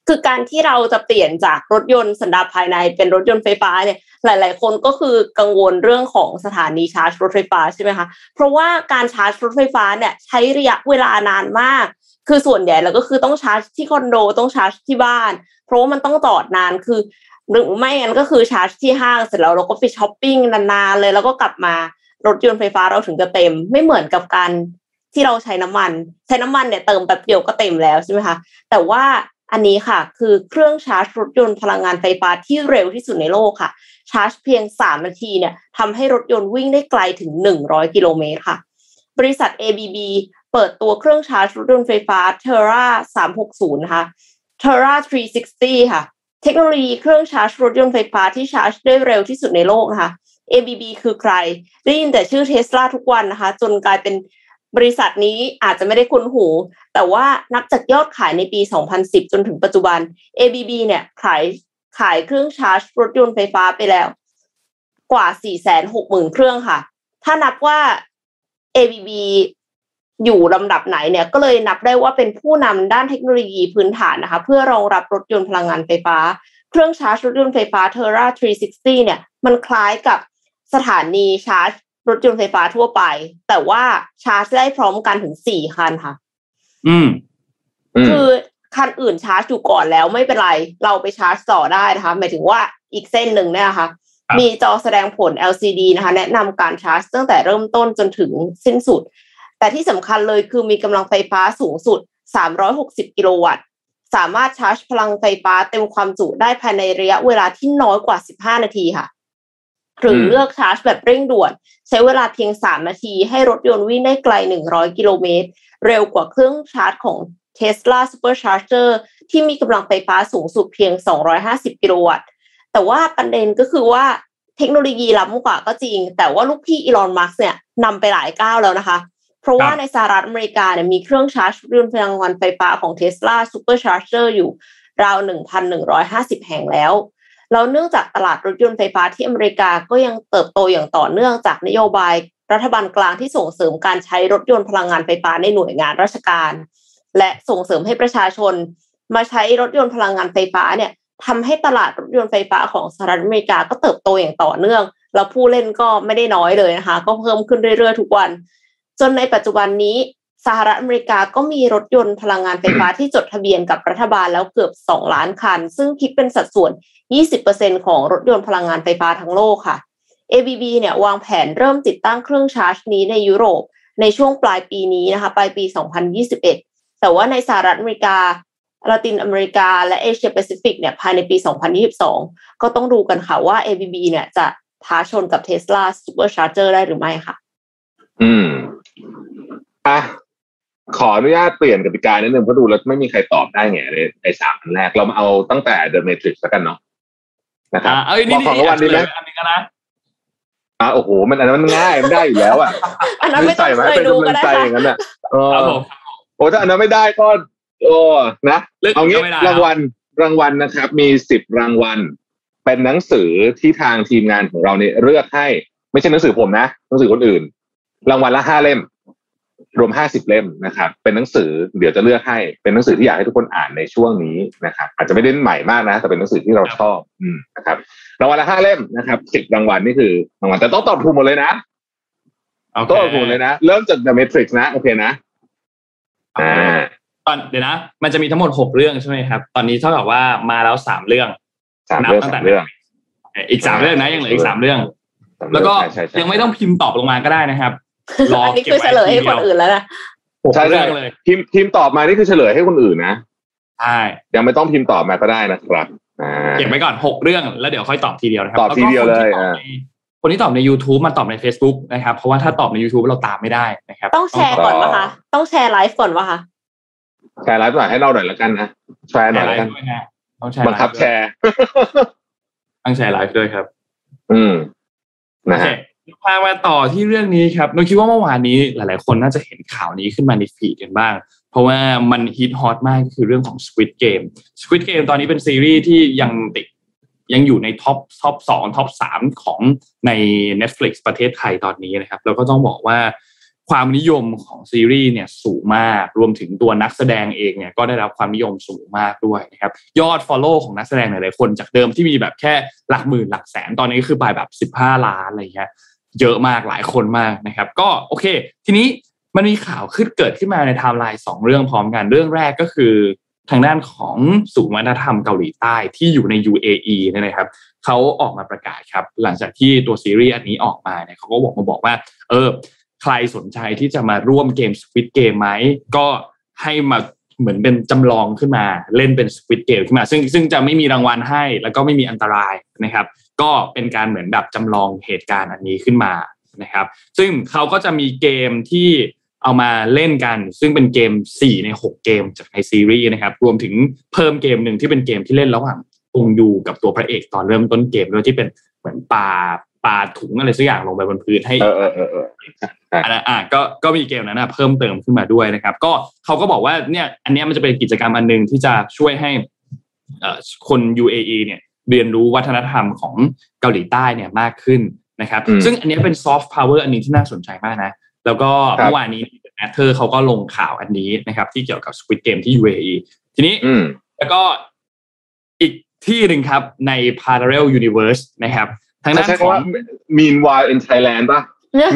คือการที่เราจะเปลี่ยนจากรถยนต์สันดาปภายในเป็นรถยนต์ไฟฟ้าเนี่ยหลาย ๆ คนก็คือกังวลเรื่องของสถานีชาร์จรถไฟฟ้าใช่ไหมคะเพราะว่าการชาร์จรถไฟฟ้าเนี่ยใช้ระยะเวลานานมาก คือส่วนใหญ่แล้วก็คือต้องชาร์จที่คอนโดต้องชาร์จที่บ้าน เพราะว่ามันต้องจอดนานคือหรือไม่งั้นก็คือชาร์จที่ห้างเสร็จแล้วเราก็ไปช้อปปิ้งนานๆเลยแล้วก็กลับมารถยนต์ไฟฟ้าเราถึงจะเต็ม ไม่เหมือนกับการที่เราใช้น้ำมัน ใช้น้ำมันเนี่ยเติมแป๊บเดียวก็เต็มแล้วใช่ไหมคะแต่ว่า อันนี้ค่ะ คือเครื่องชาร์จรถยนต์พลังงานไฟฟ้าที่เร็วที่สุดในโลกค่ะ ชาร์จเพียง 3 นาทีเนี่ยทำให้รถยนต์วิ่งได้ไกลถึง 100 กิโลเมตรค่ะ บริษัท ABB เปิดตัวเครื่องชาร์จรถยนต์ไฟฟ้า Terra 360 นะคะ Terra 360 ค่ะ เทคโนโลยีเครื่องชาร์จรถยนต์ไฟฟ้าที่ชาร์จได้เร็วที่สุดในโลกนะคะ ABB คือใคร ได้ยินแต่ชื่อเทสลาทุกวันนะคะ จนกลายเป็น บริษัทนี้อาจจะไม่ได้คุ้นหู แต่ว่านับจากยอดขายในปี 2010 จนถึงปัจจุบัน ABB เนี่ยขายขายเครื่องชาร์จรถยนต์ไฟฟ้าไปแล้ว กว่า 460,000 เครื่องค่ะ ถ้านับว่า ABB อยู่ลำดับไหนเนี่ยก็เลยนับได้ว่าเป็นผู้นำด้านเทคโนโลยีพื้นฐานนะคะ เพื่อรองรับรถยนต์พลังงานไฟฟ้า เครื่องชาร์จรถยนต์ไฟฟ้า Terra 360 เนี่ย มันคล้ายกับสถานีชาร์จ รถยนต์ไฟฟ้าทั่วไป แต่ว่าชาร์จได้พร้อมกันถึงสี่คันค่ะอืมอืม คือคันอื่นชาร์จอยู่ก่อนแล้วไม่เป็นไร เราไปชาร์จต่อได้นะคะ หมายถึงว่าอีกเส้นหนึ่งเนี่ยนะคะครับมีจอแสดงผล LCD นะคะ แนะนำการชาร์จตั้งแต่เริ่มต้นจนถึงสิ้นสุด แต่ที่สำคัญเลยคือมีกำลังไฟฟ้าสูงสุด 360 กิโลวัตต์ สามารถชาร์จพลังไฟฟ้าเต็มความจุได้ภายในระยะเวลาที่น้อยกว่า 15 นาทีค่ะ หรือเลือกชาร์จแบบเร่งด่วน ใช้เวลาเพียง 3 นาที ให้รถยนต์วิ่งได้ไกล 100 กิโลเมตร เร็วกว่าเครื่องชาร์จของ Tesla Supercharger ที่มีกำลังไฟฟ้าสูงสุดเพียง 250 กิโลวัตต์ แต่ว่าประเด็นก็คือว่าเทคโนโลยีล้ำกว่าก็จริง แต่ว่าลูกพี่อีลอนมัสก์เนี่ยนำไปหลายก้าวแล้วนะคะ เพราะว่าครับในสหรัฐอเมริกาเนี่ยมีเครื่องชาร์จรถยนต์พลังงานไฟฟ้าของ Tesla Supercharger อยู่ราว 1,150 แห่งแล้ว แล้วเนื่องจากตลาดรถยนต์ไฟฟ้าที่อเมริกาก็ยังเติบโตอย่างต่อเนื่องจากนโยบายรัฐบาลกลางที่ส่งเสริมการใช้รถยนต์พลังงานไฟฟ้าในหน่วยงานราชการ และส่งเสริมให้ประชาชน มาใช้รถยนต์พลังงานไฟฟ้าเนี่ยทำให้ตลาดรถยนต์ไฟฟ้าของสหรัฐอเมริกาก็เติบโตอย่างต่อเนื่อง แล้วผู้เล่นก็ไม่ได้น้อยเลยนะคะ ก็เพิ่มขึ้นเรื่อยๆ ทุกวัน จนในปัจจุบันนี้ สหรัฐอเมริกาก็มีรถยนต์พลังงานไฟฟ้าที่จดทะเบียนกับรัฐบาลแล้วเกือบ 2 ล้านคัน ซึ่งคิดเป็นสัดส่วน 20%ของรถยนต์พลังงานไฟฟ้าทั้งโลกค่ะ ABB เนี่ยวางแผนเริ่มติดตั้งเครื่องชาร์จนี้ในยุโรป ในช่วงปลายปีนี้นะคะ ปลายปี 2021 แต่ว่าในสหรัฐอเมริกาลาตินอเมริกา และเอเชียแปซิฟิกเนี่ยภายในปี 2022 ก็ต้องดูกันค่ะว่า ABB เนี่ยจะท้าชนกับ Tesla Supercharger ได้หรือไม่ค่ะ อืมอะ ขออนุญาตเปลี่ยนกติกานิดนึงเพราะดูแล้วไม่มีใครตอบได้ไงเลยไอ้สามอันแรกเรามาเอาตั้งแต่ The Matrix แล้วกันเนาะนะครับอ่าเอ้ยนี่บอกของรางวัลดีไหมอันนี้ก็นะอะโอ้โห มันอันนั้นมันง่ายมันได้อยู่แล้วอะอันนั้นไม่ต้องใส่ไหมเคยเป็นดูกำก็ลังได้ใจค่ะอย่างนั้นอะเออครับผมโอ้ถ้าอันนั้นไม่ได้ก็โอ้นะเลือกเอางี้ก็ไม่ได้รางวัลรางวัลนะครับ มีสิบรางวัล เป็นหนังสือที่ทางทีมงานของเราเนี่ยเลือกให้ ไม่ใช่หนังสือผมนะหนังสือคนอื่น รางวัลละห้าเล่ม รวมห้าสิบเล่มนะครับ เป็นหนังสือเดี๋ยวจะเลือกให้เป็นหนังสือที่อยากให้ทุกคนอ่านในช่วงนี้นะครับอาจจะไม่ได้ใหม่มากนะ แต่เป็นหนังสือที่เราชอบอืมนะครับรางวัลละห้าเล่มนะครับสิบรางวัลนี่คือรางวัลแต่ต้องตอบถูกหมดเลยนะโอเคต้องตอบถูกเลยนะ เริ่มจาก The Matrix นะ โอเคนะอ่าตอนเดี๋ยวนะ มันจะมีทั้งหมดหกเรื่องใช่ไหมครับ ตอนนี้เท่ากับว่ามาแล้วสามเรื่องสามเรื่องนับตั้งแต่สามเรื่อง อีกสามเรื่องนะยังเหลืออีกสามเรื่องสามเรื่แล้องวก็ใช่ใช่ยังไม่ต้องพิมพ์ตอบลงมาก็ได้นะครับ รออันนี้เก็บคือไว้เฉลยให้ทีคนเดียวอื่นแล้วนะหกใช่เรื่ใช่องเลยพิมพ์พิมพ์ตอบมานี่คือเฉลยให้คนอื่นนะใช่ยังไม่ต้องพิมพ์ตอบมาก็ได้นะครับอ่าเก็บไว้ก่อนหกเรื่องแล้วเดี๋ยวค่อยตอบทีเดียวนะครับตอบทีเดียวเลยแก็คนที่ตอบอ่าในคนที่ตอบใน YouTube มาตอบใน Facebook นะครับ เพราะว่าถ้าตอบใน YouTube เราตามไม่ได้นะครับ ต้องแชร์ก่อนวะคะต้องแชร์ไลฟ์ก่อนวะคะแชร์ไลฟ์หน่อยให้เราหน่อยแล้วกันนะแชร์หแชน่อยร์ไลแล้วกันฟ์ด้วยนะต้องแชร์บังคับไลฟ์แชด้วยร์ต้องแชร์ไลฟ์ด้วยครับ อืมโอนะเคฮะ พามาต่อที่เรื่องนี้ครับนนคิดว่าเมื่อวานนี้หลาย ๆ คนน่าจะเห็นข่าวนี้ขึ้นมาใน feed กันบ้าง เพราะว่ามันฮิตฮอตมากก็คือเรื่องของ Squid Game Squid Game ตอนนี้เป็นซีรีส์ที่ยังติดยังอยู่ใน top top สอง top สามของใน Netflix ประเทศไทยตอนนี้นะครับ แล้วก็ต้องบอกว่าความนิยมของซีรีส์เนี่ยสูงมาก รวมถึงตัวนักแสดงเองเนี่ยก็ได้รับความนิยมสูงมากด้วยนะครับ ยอด Follow ของนักแสดงหลายๆคนจากเดิมที่มีแบบแค่หลักหมื่นหลักแสนตอนนี้ก็คือไปแบบ 15 ล้านอะไรอย่างเงี้ย เยอะมากหลายคนมากนะครับ ก็โอเค ทีนี้มันมีข่าวขึ้นเกิดขึ้นมาในไทม์ไลน์สองเรื่องพร้อมกันเรื่องแรกก็คือ ทางด้านของศูนย์วัฒนธรรมเกาหลีใต้ที่อยู่ใน UAE เนี่ยนะครับเขาออกมาประกาศครับ หลังจากที่ตัวซีรีส์อันนี้ออกมาเนี่ยเขาก็บอกมาบอกว่า เออ ใครสนใจที่จะมาร่วมเกม Squid Game ไหมก็ให้มาเหมือนเป็นจำลองขึ้นมาเล่นเป็นสควิตเกมขึ้นมา ซึ่งซึ่งจะไม่มีรางวัลให้แล้วก็ไม่มีอันตรายนะครับ ก็เป็นการเหมือนแบบจำลองเหตุการณ์อันนี้ขึ้นมานะครับ ซึ่งเขาก็จะมีเกมที่เอามาเล่นกัน ซึ่งเป็นเกม 4 ใน 6 เกมจากในซีรีส์นะครับ รวมถึงเพิ่มเกมหนึ่งที่เป็นเกมที่เล่นระหว่างองยูกับตัวพระเอกตอนเริ่มต้นเกมด้วยที่เป็นเหมือนปลาปลาถุงอะไรสักอย่างลงไปบนพื้นให้เออเออเออเอออันนั้นอะก็ก็มีเกมนั้นนะเพิ่มเติมขึ้นมาด้วยนะครับ ก็เขาก็บอกว่าเนี่ยอันเนี้ยมันจะเป็นกิจกรรมอันหนึ่งที่จะช่วยให้เอ่อคน UAE เนี่ย เรียนรู้วัฒนธรรมของเกาหลีใต้เนี่ยมากขึ้นนะครับ ซึ่งอันเนี้ยเป็นซอฟต์พาวเวอร์อันนี้ที่น่าสนใจมากนะ แล้วก็เมื่อวานนี้แอดเธอร์เขาก็ลงข่าวอันนี้นะครับ ที่เกี่ยวกับ Squid Game ที่ UAE ทีนี้อืมแล้วก็อีกที่หนึ่งครับใน Parallel Universe นะครับทางด้านใช้ขอคำว่าง meanwhile in Thailand ป่ะ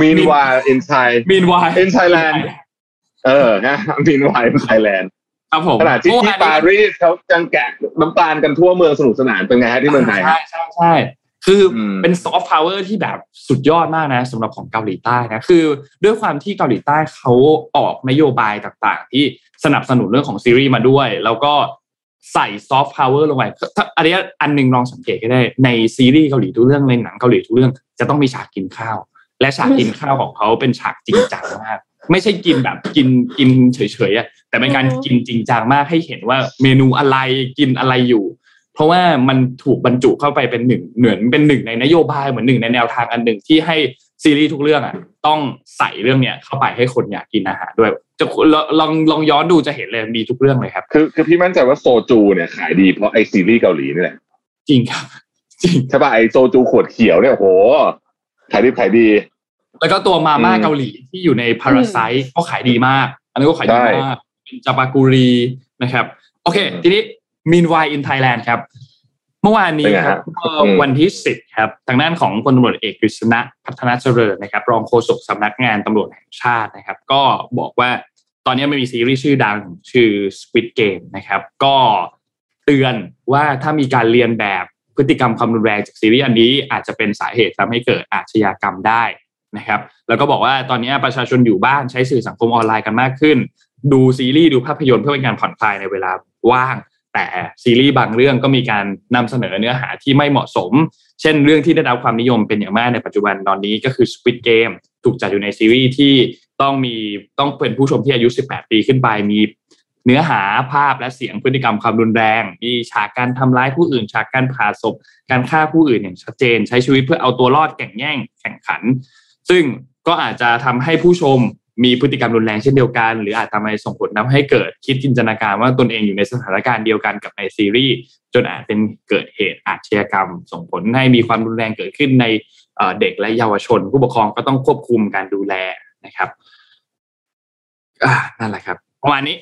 meanwhile in Thai meanwhile in Thailand เออนะ meanwhile in Thailand ครับผมขณะที่เมื่อที่วานนี้ปารีสเขากำลังแกะน้ำตาลกันทั่วเมืองสนุกสนานเป็นไงฮะที่เมืองไทยใช่ใช่ใช่คืออมเป็นซอฟต์พาวเวอร์ที่แบบสุดยอดมากนะสำหรับของเกาหลีใต้นะคือด้วยความที่เกาหลีใต้เขาออกนโยบายต่างๆ ที่สนับสนุนเรื่องของซีรีส์มาด้วย แล้วก็ใส่ซอฟต์พาวเวอร์ลงไปถ้าอันนี้อันหนึ่งลองสังเกตก็ได้ในซีรีส์เกาหลีทุกเรื่องในหนังเกาหลีทุกเรื่องจะต้องมีฉากกินข้าว และฉากกินข้าวของเขาเป็นฉากจริงจังมาก ไม่ใช่กินแบบกินกินเฉยๆอะแต่เป็นการกินจริงจังมากให้เห็นว่าเมนูอะไรกินอะไรอยู่ เพราะว่ามันถูกบรรจุเข้าไปเป็นหนึ่งเหมือนเป็นหนึ่งในนโยบายเหมือนหนึ่งในแนวทางอันหนึ่งที่ให้ซีรีส์ทุกเรื่องอะต้องใส่เรื่องเนี้ยเข้าไปให้คนอยากกินอาหารด้วยจะลองลองย้อนดูจะเห็นเลยมีทุกเรื่องเลยครับ คือคือพี่มั่นใจว่าโซจูเนี่ยขายดีเพราะไอซีรีส์เกาหลีนี่แหละจริงครับ จริงใช่ป่ะไอโซจูขวดเขียวเนี่ยโหขายดีขายดี แล้วก็ตัวมาม่าอืมเกาหลีที่อยู่ในพาราไซก็ขายดีมาก อันนี้ก็ขายดีใช่มากเป็นจาปากุรีนะครับ โอเค ทีนี้ Meanwhile in Thailand ครับ เมื่อวานนี้เป็นไงครับฮะเอ่ออืมวันที่สิบครับ ทางด้านของพลตำรวจเอกกฤษณะพัฒนาเจริญนะครับ รองโฆษกสำนักงานตำรวจแห่งชาตินะครับ ก็บอกว่าตอนนี้มันมีซีรีส์ชื่อดังชื่อ Squid Game นะครับ ก็เตือนว่าถ้ามีการเรียนแบบพฤติกรรมความรุนแรงจากซีรีส์อันนี้อาจจะเป็นสาเหตุทำให้เกิดอาชญากรรมได้ นะครับแล้วก็บอกว่าตอนนี้ประชาชนอยู่บ้านใช้สื่อสังคมออนไลน์กันมากขึ้น ดูซีรีส์ดูภาพยนตร์เพื่อเป็นการผ่อนคลายในเวลาว่าง แต่ซีรีส์บางเรื่องก็มีการนำเสนอเนื้อหาที่ไม่เหมาะสม เช่นเรื่องที่ได้รับความนิยมเป็นอย่างมากในปัจจุบันตอนนี้ก็คือ Squid Game ถูกจัดอยู่ในซีรีส์ที่ต้องมีต้องเป็นผู้ชมที่อายุ 18 ปีขึ้นไปมีเนื้อหาภาพและเสียงพฤติกรรมความรุนแรง มีฉากการทำร้ายผู้อื่น ฉากการผ่าศพ การฆ่าผู้อื่นอย่างชัดเจน ใช้ชีวิตเพื่อเอาตัวรอดแข่งแย่งแข่งขัน ซึ่งก็อาจจะทำให้ผู้ชมมีพฤติกรรมรุนแรงเช่นเดียวกัน หรืออาจทำให้ส่งผลทำให้เกิดคิดจินตนาการว่าตนเองอยู่ในสถานการณ์เดียวกันกับในซีรีส์จนอาจเป็นเกิดเหตุอาชญากรรม ส่งผลให้มีความรุนแรงเกิดขึ้นในเด็กและเยาวชน ผู้ปกครองก็ต้องควบคุมการดูแลนะครับนั่นแหละครับประมาณนี้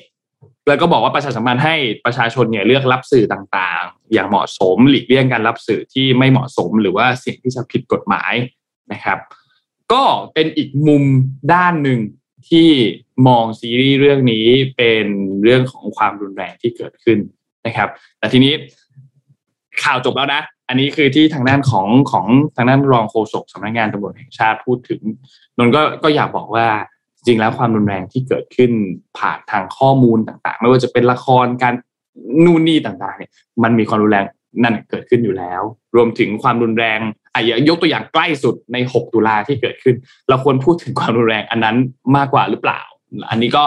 แล้วก็บอกว่าประชาสัมพันธ์ให้ประชาชนเนี่ยเลือกรับสื่อต่างๆ อย่างเหมาะสมหลีกเลี่ยงการรับสื่อที่ไม่เหมาะสม หรือว่าเสี่ยงที่จะผิดกฎหมายนะครับ ก็เป็นอีกมุมด้านหนึ่งที่มองซีรีส์เรื่องนี้เป็นเรื่องของความรุนแรงที่เกิดขึ้นนะครับ แต่ทีนี้ข่าวจบแล้วนะ อันนี้คือที่ทางด้านของของทางด้านรองโฆษกสำนักงานตำรวจแห่งชาติพูดถึงนนก็ก็อยากบอกว่าจริงแล้วความรุนแรงที่เกิดขึ้นผ่านทางข้อมูลต่างๆ ไม่ว่าจะเป็นละครการนู่นนี่ต่างๆเนี่ยมันมีความรุนแรง นั่นเกิดขึ้นอยู่แล้ว รวมถึงความรุนแรงอะอย่างยกตัวอย่างใกล้สุดใน 6 ตุลาที่เกิดขึ้น เราควรพูดถึงความรุนแรงอันนั้นมากกว่าหรือเปล่า อันนี้ก็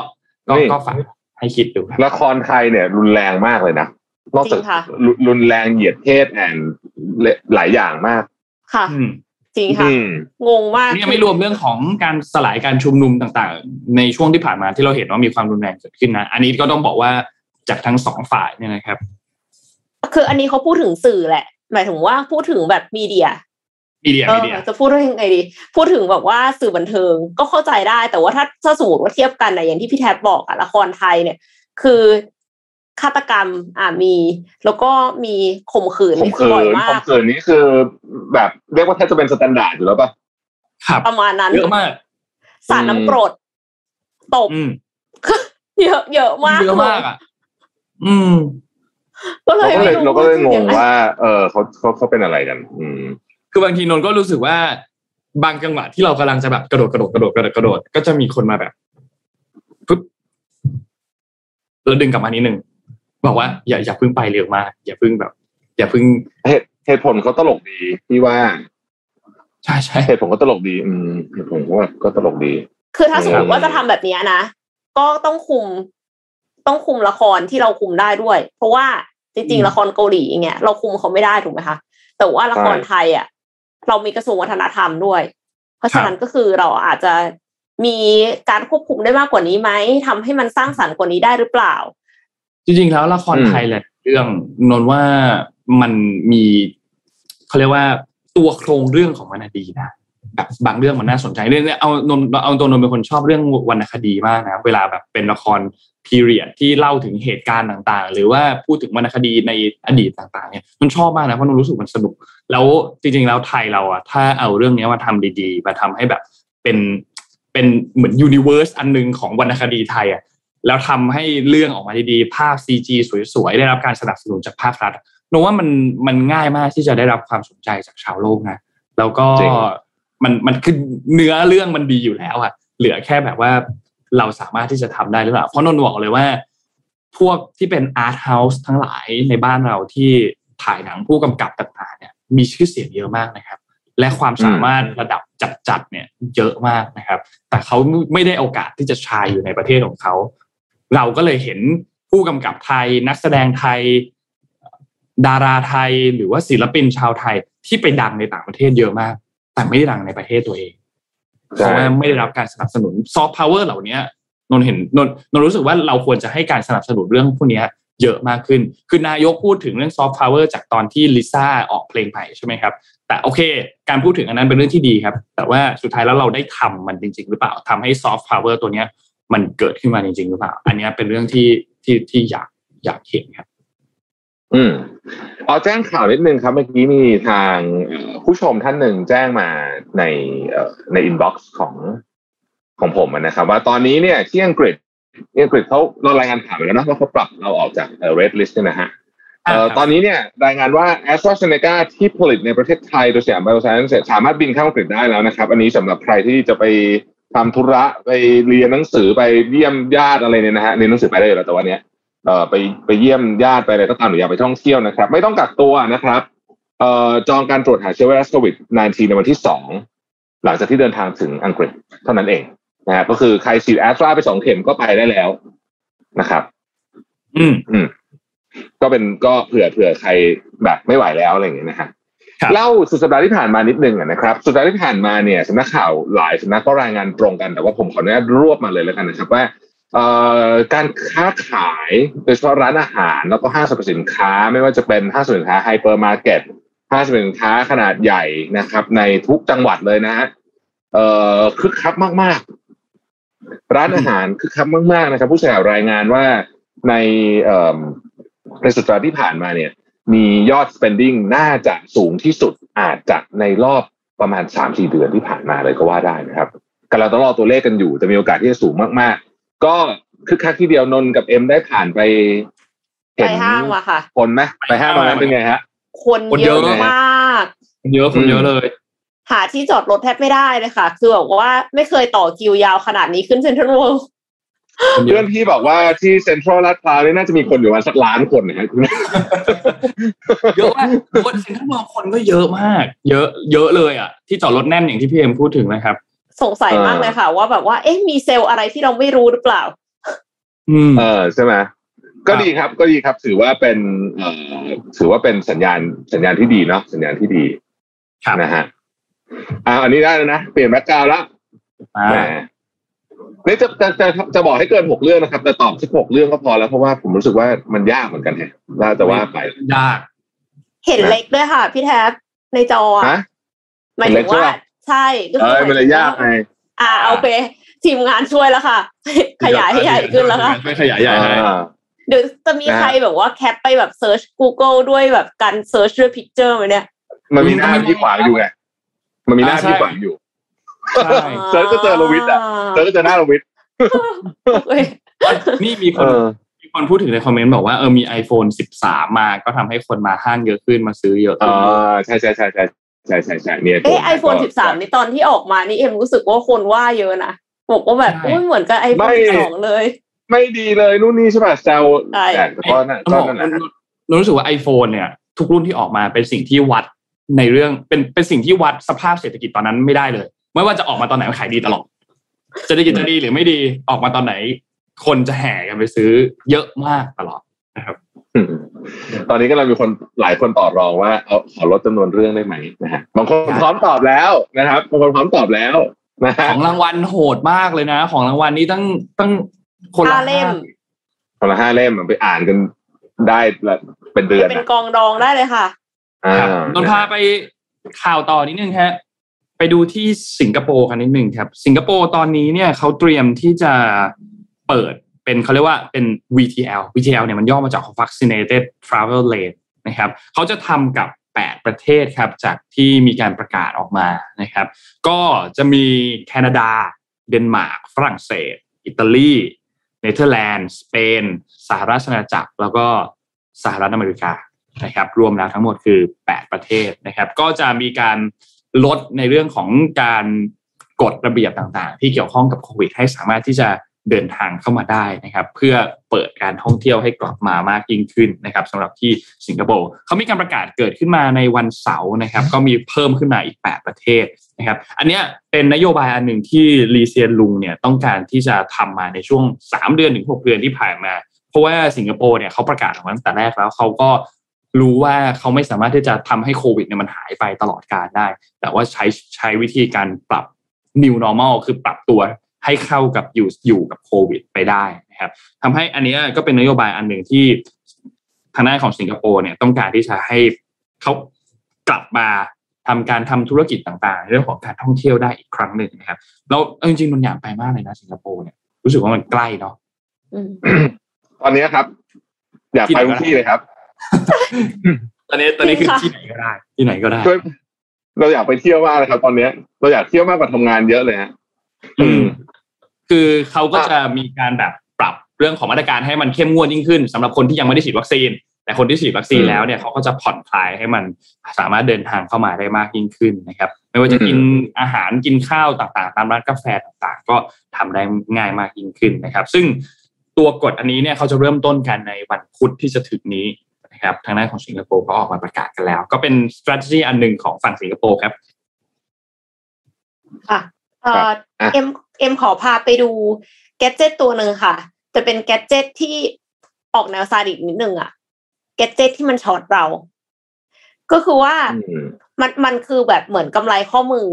ก็นี่ก็ฝากให้คิดดูครับละครไทยเนี่ย รุนแรงมากเลยนะนอกจากจริงค่ะรุรุนแรงเหยียดเพศแอนหลายอย่างมาก ค่ะอืมจริงค่ะอืมงงมากนี่ยังไม่รวมเรื่องของการสลายการชุมนุมต่างๆ ในช่วงที่ผ่านมาที่เราเห็นว่ามีความรุนแรงเกิดขึ้นนะ อันนี้ก็ต้องบอกว่าจากทั้งสองฝ่ายเนี่ยนะครับ คืออันนี้เขาพูดถึงสื่อแหละ หมายถึงว่าพูดถึงแบบมีเดียมีเดียเอมีอเดียจะพูดว่ายังไงดี พูดถึงแบบว่าสื่อบันเทิงก็เข้าใจได้ แต่ว่าถ้าถ้าสมมติว่าเทียบกันนะอย่างที่พี่แท็บบอกอะละครไทยเนี่ย คือฆาตกรรมอ่ามี แล้วก็มีข่มขืนผมนี่คืเขิอบ่อยนมาผมกเขินนี่คือแบบเรียกว่าแทบจะเป็นสแตนดาร์ดอยู่แล้วป่ะครับประมาณนั้นเยอะมากสารน้ำกรดตบอืมเยอะเยอะมากเยอะมากอะ อืม ก็เลเรายก็เลยไม่เราก็เลยงว่งจะว่า เออเขาเขาเขาเป็นอะไรกัน อืม คือบางทีนนท์ก็รู้สึกว่า บางจังหวะที่เรากำลังจะแบบกระโดดกระโดดกระโดดกระโดดกระโดดก็จะมีคนมาแบบปึ๊บเราดึงกลับมานิดนึงบอกว่าอย่าอย่าเพิ่งไปเร็วมาก อย่าเพิ่งแบบ อย่าเพิ่งเหตุเหตุผลเขาตลกดีพี่ว่า ใช่ใช่เหตุผลก็ตลกดี อืมเหตุผลก็ว่าก็ตลกดี คือถ้าสมมติอืมว่าจะทำแบบเนี้ยนะก็ต้องคุม ต้องคุมละครที่เราคุมได้ด้วย เพราะว่าจริงๆละครเกาหลีอย่างเงี้ยเราคุมเขาไม่ได้ถูกไหมคะแต่ว่าละครไทยอะ เรามีกระทรวงวัฒนธรรมด้วย เพราะฉะนั้นก็คือเราอาจจะมีการควบคุมได้มากกว่านี้ไหมทำให้มันสร้างสรรค์กว่านี้ได้หรือเปล่า จริงๆแล้วละครอืมไทยแหละเรื่องนนท์ว่ามันมีเขาเรียกว่าตัวโครงเรื่องของมันน่ะดีนะ แบบบางเรื่องมันน่าสนใจเรื่องเนี้ยเอานนเอาตัวนนเป็นคนชอบเรื่องวรรณคดีมากนะเวลาแบบเป็นละครพีเรียดที่เล่าถึงเหตุการณ์ต่างๆ หรือว่าพูดถึงวรรณคดีในอดีตต่างๆเนี่ยมันชอบมากนะเพราะนนรู้สึกมันสนุก แล้วจริงๆแล้วไทยเราอะถ้าเอาเรื่องนี้มาทำดีๆ มาทำให้แบบเป็นเป็นเหมือน universe อันหนึ่งของวรรณคดีไทยอะแล้วทำให้เรื่องออกมาดีๆ ภาพ CG สวยๆ ได้รับการสนับสนุนจากภาครัฐนนท์ว่ามันมันง่ายมากที่จะได้รับความสนใจจากชาวโลกนะ แล้วก็ร มันมันคือเนื้อเรื่องมันดีอยู่แล้วอะเหลือแค่แบบว่าเราสามารถที่จะทำได้หรือเปล่าเพราะนนท์บอกเลยว่า พวกที่เป็น art house ทั้งหลายในบ้านเราที่ถ่ายหนังผู้กำกับต่างๆ เนี่ย มีชื่อเสียงเยอะมากนะครับ และความสามารถระดับจัดๆเนี่ย เยอะมากนะครับ แต่เขาไม่ได้โอกาสที่จะชายอยู่ในประเทศของเขาเราก็เลยเห็นผู้กำกับไทย นักแสดงไทย ดาราไทยหรือว่าศิลปินชาวไทยที่ไปดังในต่างประเทศเยอะมาก แต่ไม่ได้ดังในประเทศตัวเองเพใช่ราะว่าไม่ได้รับการสนับสนุนซอฟต์พาวเวอร์เหล่านี้นนท์เห็นนนท์นนท์รู้สึกว่าเราควรจะให้การสนับสนุนเรื่องพวกเนี้ยเยอะมากขึ้น คือนายกพูดถึงเรื่องซอฟต์พาวเวอร์จากตอนที่ลิซ่าออกเพลงใหม่ใช่ไหมครับ แต่โอเค การพูดถึงอันนั้นเป็นเรื่องที่ดีครับ แต่ว่าสุดท้ายแล้วเราได้ทำมันจริง ๆ หรือเปล่าทำให้ซอฟต์พาวเวอร์ตัวเนี้ยมันเกิดขึ้นมาจริง ๆ หรือเปล่า อันเนี้ยเป็นเรื่องที่ที่ที่อยากอยากเห็นครับ อืมเอาแจ้งข่าวนิดนึงครับ เมื่อกี้มีทางเอ่อผู้ชมท่านหนึ่งแจ้งมาในเอ่อใน inbox ของของผมอะนะครับ ว่าตอนนี้เนี่ยที่อังกฤษที่อังกฤษเขาเรารายงานข่าวไปแล้วนะว่าเขาปรับเราออกจาก red list เนี่ยนะฮะเอ่อครับตอนนี้เนี่ยรายงานว่า AstraZeneca ที่ผลิตในประเทศไทยโดยสยามไบโอไซเอนซ์สามารถบินเข้าอังกฤษได้แล้วนะครับ อันนี้สำหรับใครที่จะไปทำธุระไปเรียนหนังสือไปเยี่ยมญาติอะไรเนี่ยนะฮะเรียนหนังสือไปได้อยู่แล้วแต่ว่าเนี้ย เอ่อไปไปเยี่ยมญาติไปอะไรก็ตามหรืออยากไปท่องเที่ยวนะครับ ไม่ต้องกักตัวนะครับเอ่อจองการตรวจหาเชื้อไวรัสโควิด -19 ในวันที่สองหลังจากที่เดินทางถึงอังกฤษเท่านั้นเองนะฮะก็คือใครฉีดแอสตราไปสองเข็มก็ไปได้แล้วนะครับ อืมอืมก็เป็นก็เผื่อเผื่อใครแบบไม่ไหวแล้วอะไรอย่างเงี้ยนะฮะครับเล่าสุดสัปดาห์ที่ผ่านมานิดนึงอะนะครับสุดสัปดาห์ที่ผ่านมาเนี่ยสำนักข่าวหลายสำนักก็รายงานตรงกันแต่ว่าผมขออนุญาตรวบมาเลยแล้วกันนะครับว่าเอ่อ การค้าขายโดยเฉพาะร้านอาหาร แล้วก็ห้างสรรพสินค้า ไม่ว่าจะเป็นห้างสรรพสินค้าไฮเปอร์มาร์เก็ตห้างสรรพสินค้าขนาดใหญ่นะครับ ในทุกจังหวัดเลยนะฮะเอ่อคึกคักมาก ๆ ร้านอาหารคึกคักมาก ๆ นะครับ ผู้สื่อข่าวรายงานว่าในเอ่อในสัปดาห์ที่ผ่านมาเนี่ย มียอด spending น่าจะสูงที่สุดอาจจะในรอบประมาณสามสี่เดือนที่ผ่านมาเลยก็ว่าได้นะครับกำลังต้องรอตัวเลขกันอยู่แต่มีโอกาสที่จะสูงมาก ๆ ก็คึกคักที่เดียวนนท์กับเอ็มได้ผ่านไปไปห้างมาค่ะ คนไหมไปห้างมานั้นเป็นไงฮะ คนคนเยเยอะอะมากเยอะคนเยอะเลย หาที่จอดรถแทบไม่ได้เลยค่ะ คือแบบว่าไม่เคยต่อคิวยาวขนาดนี้ขึ้นเซ็นทรัลเวิลด์คนเยเพื่ออะนพี่บอกว่าที่เซ็นทรัลลาดพร้าวนี่น่าจะมีคนอยู่ประมาณสักล้านคนนะฮะเยอะมากคนเซ็นทรัลเวิลด์คนก็เยอะมาก เยอะ เยอะเลยอะ ที่จอดรถแน่นอย่างที่พี่เอ็มพูดถึงนะครับ สงสัยมากเลยค่ะ ว่าแบบว่า เอ๊ะมีเซลล์อะไรที่เราไม่รู้หรือเปล่า อืมเออใช่ไหมก็ดีครับก็ดีครับ ถือว่าเป็นเอ่อถือว่าเป็นสัญญาณสัญญาณที่ดีเนาะสัญญาณที่ดีครับนะฮะอ่าอันนี้ได้แล้วนะ เปลี่ยน background แล้วอ่าแหมนี่จะจะจะจะบอกให้เกินหกเรื่องนะครับ แต่ตอบสักหกเรื่องก็พอแล้วเพราะว่าผมรู้สึกว่ามันยากเหมือนกันแฮะว่าแต่ว่าไปยาก เห็นเล็กด้วยค่ะ พี่แท็บในจออะฮะหมายถึงว่า ใช่ก็เอคืออมันเลยยากไงอ่าโอเคทีมงานช่วยแล้วค่ะ ขยายให้ใหญ่ขึ้นแล้วค่ะไม่ขยายใหญ่ให้อ่าเดี๋ยวจะมีนะฮะใครแบบว่า cap ไปแบบ search Google ด้วยแบบการ search ด้วย picture ไหมเนี่ย มันมีหน้าที่ขวางอยู่ไงมันมีหน้าที่ขวางอยู่ใช่ search ก็เจอโลวิทอะเจอก็เจอหน้าเราวิทย์โอเคนี่มีคเอนอมีคนพูดถึงใน comment บอกว่าเออมี iPhone 13 มาก็ทำให้คนมาห้างเยอะขึ้นมาซื้อเยอะอ่ขึ้นาใช่ใช่ใช่ใช่ ใช่ใช่ใช่เนี่ยเอ้ไอโฟน13นี่ตอนที่ออกมานี่เอ็มรู้สึกว่าคนว่าเยอะนะบอกว่าแบบอุ้ยเหมือนกับไอโฟน12เลย ไม่ดีเลยนู่นนี่ใช่ป่ะแซวใช่แต่ก็นั่นก็นั่นแหละฮะเรารู้สึกว่า iPhone เนี่ย ทุกรุ่นที่ออกมาเป็นสิ่งที่วัดในเรื่องเป็นเป็นสิ่งที่วัดสภาพเศรษฐกิจตอนนั้นไม่ได้เลย ไม่ว่าจะออกมาตอนไหนมันขายดีตลอดเศรษฐกิจจะดีหรือไม่ดีออกมาตอนไหน คนจะแห่กันไปซื้อเยอะมากตลอดนะครับอืม ตอนนี้ก็เรามีคนหลายคนต่อรองว่าเอาขอลดจำนวนเรื่องได้ไหมนะฮะบางคนพร้อมตอบแล้วนะครับบางคนพร้อมตอบแล้วนะฮะของรางวัลโหดมากเลยนะ ของรางวัลนี้ตั้งตั้งคนละห้าเล่ม คนละห้าเล่มไปอ่านกันได้ละเป็นเดือนเป็นอะกองดองได้เลยค่ะอ่าครับนนท์พาไปข่าวต่อนิดนึงฮะไปดูที่สิงคโปร์กันนิดนึงครับ สิงคโปร์ตอนนี้เนี่ยเขาเตรียมที่จะเปิด เป็นเขาเรียกว่าเป็น VTL VTL เนี่ยมันย่อมาจาก Vaccinated Travel Lane นะครับเขาจะทำกับ 8 ประเทศครับจากที่มีการประกาศออกมานะครับ ก็จะมีแคนาดา เดนมาร์กฝรั่งเศส อิตาลีเนเธอร์แลนด์สเปนสหราชอาณาจักร แล้วก็สหรัฐอเมริกานะครับ รวมแล้วทั้งหมดคือ 8 ประเทศนะครับ ก็จะมีการลดในเรื่องของการกฎระเบียบต่างๆ ที่เกี่ยวข้องกับโควิด ให้สามารถที่จะ เดินทางเข้ามาได้นะครับ เพื่อเปิดการท่องเที่ยวให้กลับมามากยิ่งขึ้นนะครับสำหรับที่สิงคโปร์เขามีการประกาศเกิดขึ้นมาในวันเสาร์นะครับ ก็มีเพิ่มขึ้นมาอีก 8 ประเทศนะครับ อันนี้เป็นนโยบายอันหนึ่งที่ลีเซียนลุงเนี่ยต้องการที่จะทำมาในช่วง 3 เดือนถึง 6 เดือนที่ผ่านมา เพราะว่าสิงคโปร์เนี่ยเขาประกาศออกมาตั้งแต่แรกแล้วเขาก็รู้ว่าเขาไม่สามารถที่จะทำให้โควิดเนี่ยมันหายไปตลอดกาลได้ แต่ว่าใช้ใช้วิธีการปรับ new normal คือปรับตัว ให้เข้ากับอยู่อยู่กับโควิดไปได้นะครับทำให้อันเนี้ยก็เป็นนโยบายอันหนึ่งที่ทางด้านของสิงคโปร์เนี่ยต้องการที่จะให้เขากลับมาทำการทำธุรกิจต่างๆ เรื่องของการท่องเที่ยวได้อีกครั้งหนึ่งนะครับแล้วเอาจริงๆมันอยากไปมากเลยนะสิงคโปร์เนี่ยรู้สึกว่ามันใกล้เนาะอืมตอนนี้ครับ อยากไปทุกที่เลยครับ ตอนนี้ตอนนี้คือจริงค่ะที่ไหนก็ได้ ที่ไหนก็ได้ช่วยเราอยากไปเที่ยวมากเลยครับ ตอนเนี้ยเราอยากเที่ยวมากกว่าทำงานเยอะเลยฮะอืม คือเขาก็จะมีการแบบปรับเรื่องของมาตรการให้มันเข้มงวดยิ่งขึ้นสำหรับคนที่ยังไม่ได้ฉีดวัคซีน แต่คนที่ฉีดวัคซีนอืมแล้วเนี่ยเขาก็จะผ่อนคลายให้มันสามารถเดินทางเข้ามาได้มากยิ่งขึ้นนะครับ ไม่ว่าจะกินอาหารกินข้าวต่างๆ ตามร้านกาแฟต่างๆ ก็ทำได้ง่ายมากยิ่งขึ้นนะครับ ซึ่งตัวกฎอันนี้เนี่ยเขาจะเริ่มต้นกันในวันพุธที่จะถึงนี้นะครับทางด้านของสิงคโปร์ก็ออกมาประกาศกันแล้ว ก็เป็น strategy อันหนึ่งของฝั่งสิงคโปร์ครับค่ะเอ่ออะเอ็ม เอ็มขอพาไปดู gadget ตัวหนึ่งค่ะ จะเป็น gadget ที่ออกแนวซาดิสนิดนึงอะ gadget ที่มันช็อตเรา ก็คือว่าอืมมันมันคือแบบเหมือนกำไลข้อมือ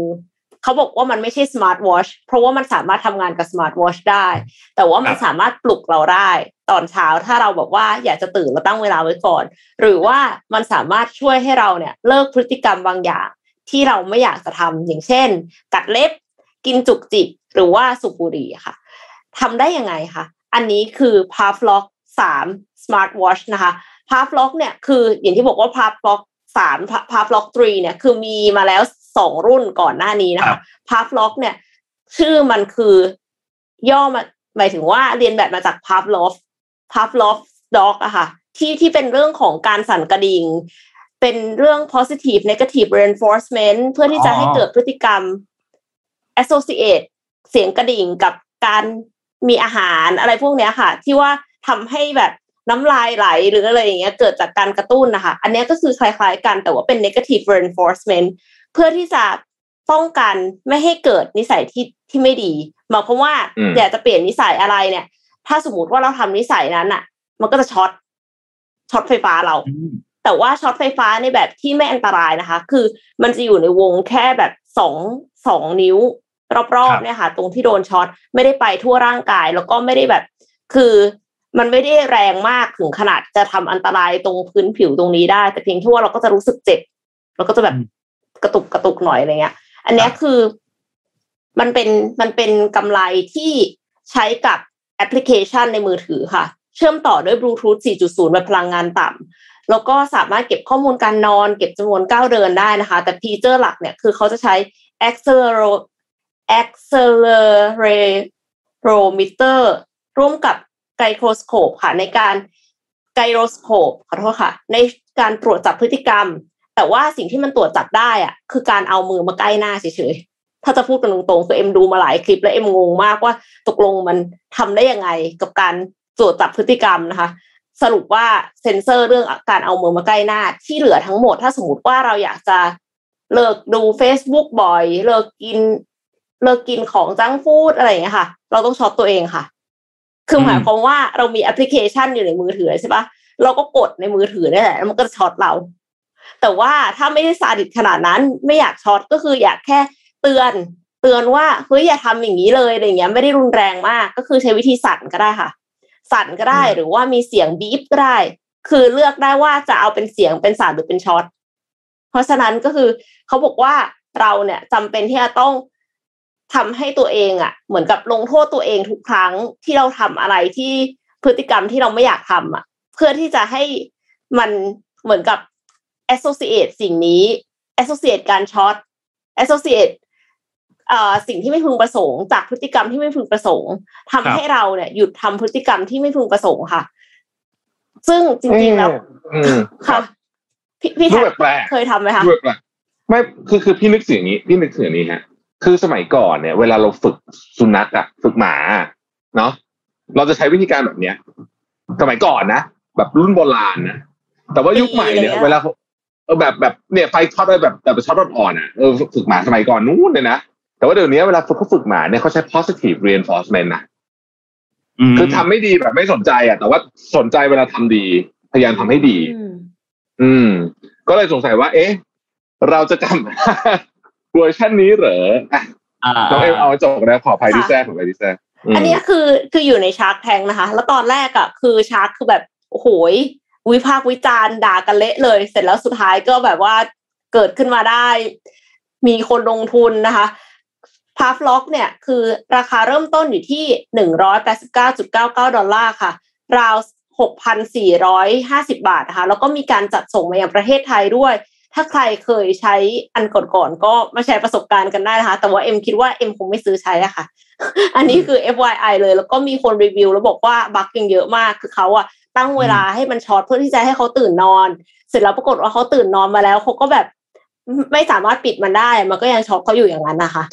เขาบอกว่ามันไม่ใช่สมาร์ทวอชเพราะว่ามันสามารถทำงานกับสมาร์ทวอชได้ แต่ว่ามันครับสามารถปลุกเราได้ ตอนเช้าถ้าเราแบบว่าอยากจะตื่นเราตั้งเวลาไว้ก่อน หรือว่ามันสามารถช่วยให้เราเนี่ย เลิกพฤติกรรมบางอย่างที่เราไม่อยากจะทำอย่างเช่น กัดเล็บ กินจุกจิก หรือว่าสูบบุหรี่ค่ะทำได้ยังไงคะอันนี้คือ p a v l o k 3 Smart Watch นะคะ p a v l o k เนี่ยคืออย่างที่บอกว่า p a v l o k 3 p a v l o k 3เนี่ยคือมีมาแล้วสองรุ่นก่อนหน้านี้นะครัคะบ p a v l o k เนี่ย ชื่อมันคือย่อมาหมายถึงว่าเรียนแบบมาจาก Pavlov Pavlov dog อะค่ะที่ที่เป็นเรื่องของการสั่นกระดิ่งเป็นเรื่อง positive negative reinforcement เพื่อที่จะอ๋อให้เกิดพฤติกรรม associate เสียงกระดิ่งกับการมีอาหารอะไรพวกเนี้ยค่ะ ที่ว่าทำให้แบบน้ำลายไหลหรืออะไรอย่างเงี้ยเกิดจากการกระตุ้นนะคะ อันเนี้ยก็คือคล้ายๆกันแต่ว่าเป็น negative reinforcement เพื่อที่จะป้องกันไม่ให้เกิดนิสัยที่ที่ไม่ดีหมายความว่าอืมอยากจะเปลี่ยนนิสัยอะไรเนี่ย ถ้าสมมติว่าเราทำนิสัยนั้นอะ มันก็จะช็อตช็อตไฟฟ้าเรา แต่ว่าช็อตไฟฟ้าในแบบที่ไม่อันตรายนะคะ คือมันจะอยู่ในวงแค่แบบสองสองนิ้ว รอบครัๆบเนี่ยค่ะ ตรงที่โดนช็อตไม่ได้ไปทั่วร่างกาย แล้วก็ไม่ได้แบบ คือมันไม่ได้แรงมากถึงขนาดจะทำอันตรายตรงพื้นผิวตรงนี้ได้ แต่เพียงแค่ว่าเราก็จะรู้สึกเจ็บแล้วก็จะแบบกระตุกกระตุกหน่อยอะไรเงี้ย อันเนี้ยคือมันเป็นมันเป็นกำไลที่ใช้กับแอปพลิเคชันในมือถือค่ะ เชื่อมต่อด้วยบลูทูธ 4.0 แบบพลังงานต่ำแล้วก็สามารถเก็บข้อมูลการนอน เก็บจำนวนก้าวเดินได้นะคะ แต่ฟีเจอร์หลักเนี่ยคือเขาจะใช้ accelero accelerometer ร่วมกับไกโ o สโคปค่ะในการไกโ o สโคปขอโทษค่ะ ในการตรวจจับพฤติกรรม แต่ว่าสิ่งที่มันตรวจจับได้อะคือการเอามือมาใกล้หน้าเฉยๆถ้าจะพูดกันตรงๆคือเอ็มดูมาหลายคลิปแล้วเอ็มงงมากว่าตกลงมันทำได้ยังไงกับการตรวจจับพฤติกรรมนะคะ สรุปว่าเซ็นเซอร์เรื่องการเอามือมาใกล้หน้าที่เหลือทั้งหมด ถ้าสมมติว่าเราอยากจะเลิกดู Facebook บ่อย เลิกกิน เลิกกินของจังฟู้ดอะไรอย่างเงี้ยค่ะ เราต้องช็อตตัวเองค่ะ คือหมายความว่าเรามีแอปพลิเคชันอยู่ในมือถือใช่ปะเราก็กดในมือถือนี่แหละแล้วมันก็ช็อตเรา แต่ว่าถ้าไม่ได้ซาดิสขนาดนั้น ไม่อยากช็อตก็คืออยากแค่เตือน เตือนว่าเฮ้ยอย่าทำอย่างนี้เลยอะไรเงี้ยไม่ได้รุนแรงมาก ก็คือใช้วิธีสั่นก็ได้ค่ะ สั่นก็ได้หรือว่ามีเสียง beep ก็ได้ คือเลือกได้ว่าจะเอาเป็นเสียงเป็นสั่นหรือเป็นช็อตเพราะฉะนั้นก็คือเขาบอกว่าเราเนี่ยจำเป็นที่จะต้อง ทำให้ตัวเองอะ่ะ เหมือนกับลงโทษตัวเองทุกครั้งที่เราทำอะไรที่พฤติกรรมที่เราไม่อยากทำอะ เพื่อที่จะให้มันเหมือนกับ associate สิ่งนี้ associate การช็อต associate เอ่อสิ่งที่ไม่พึงประสงค์จากพฤติกรรมที่ไม่พึงประสงค์ทำให้เราเนี่ยหยุดทำพฤติกรรมที่ไม่พึงประสงค์ค่ะ ซึ่งจริงๆแล้วอืมค่ะพี่พี่รูแท็ปแปลกเคยทำไหมคะรูปแปลกไม่คือคือพี่นึกถึงอย่างนี้ พี่นึกถึงอย่างนี้ฮะ คือสมัยก่อนเนี่ย เวลาเราฝึกสุนัขอะฝึกหมาอะเนาะเราจะใช้วิธีการแบบเนี้ย สมัยก่อนนะแบบรุ่นโบราณนะแต่ว่ายุคใหม่เนี่ย เวลาเขาเออแบบแบบเนี่ยไฟช็อตอะไรแบบแบบช็อตอ่อนๆอะเออฝึกหมาสมัยก่อนนู้นเลยนะแต่ว่าเดี๋ยวนี้เวลาฝึกเขาฝึกหมาเนี่ยเขาใช้ positive reinforcement นะคือทำไม่ดีแบบไม่สนใจอะ แต่ว่าสนใจเวลาทำดี พยายามทำให้ดีอืมอืม ก็เลยสงสัยว่า เอ๊ะ เราจะกลับมา เวอร์ชันนี้เหรออะอ่าน้องเอ็มเอาจบนะขออภัยที่แท้ขออภัยที่แท้มอันเนี้ยคือคืออยู่ในชาร์กแทงนะคะ แล้วตอนแรกอะคือชาร์กคือแบบโอ้โหยวิพากษ์วิจารณ์ด่ากันเละเลย เสร็จแล้วสุดท้ายก็แบบว่าเกิดขึ้นมาได้ มีคนลงทุนนะคะPavlok เนี่ยคือราคาเริ่มต้นอยู่ที่หนึ่งร้อยแปดสิบเก้าจุดเก้าเก้าดอลลาร์ค่ะ ราวหกพันสี่ร้อยห้าสิบบาทนะคะแล้วก็มีการจัดส่งมายังประเทศไทยด้วย ถ้าใครเคยใช้อันก่อนๆก็มาแชร์ประสบการณ์กันได้นะคะ แต่ว่าเอ็มคิดว่าเอ็มคงไม่ซื้อใช้อะค่ะ อันนี้คือ FYI เลย แล้วก็มีคนรีวิวแล้วบอกว่า bug ยังเยอะมากคือเขาอะตั้งเวลาให้มันช็อตเพื่อที่จะให้เขาตื่นนอน เสร็จแล้วปรากฏว่าเขาตื่นนอนมาแล้วเขาก็แบบไม่สามารถปิดมันได้ มันก็ยังช็อตเขาอยู่อย่างนั้นนะคะ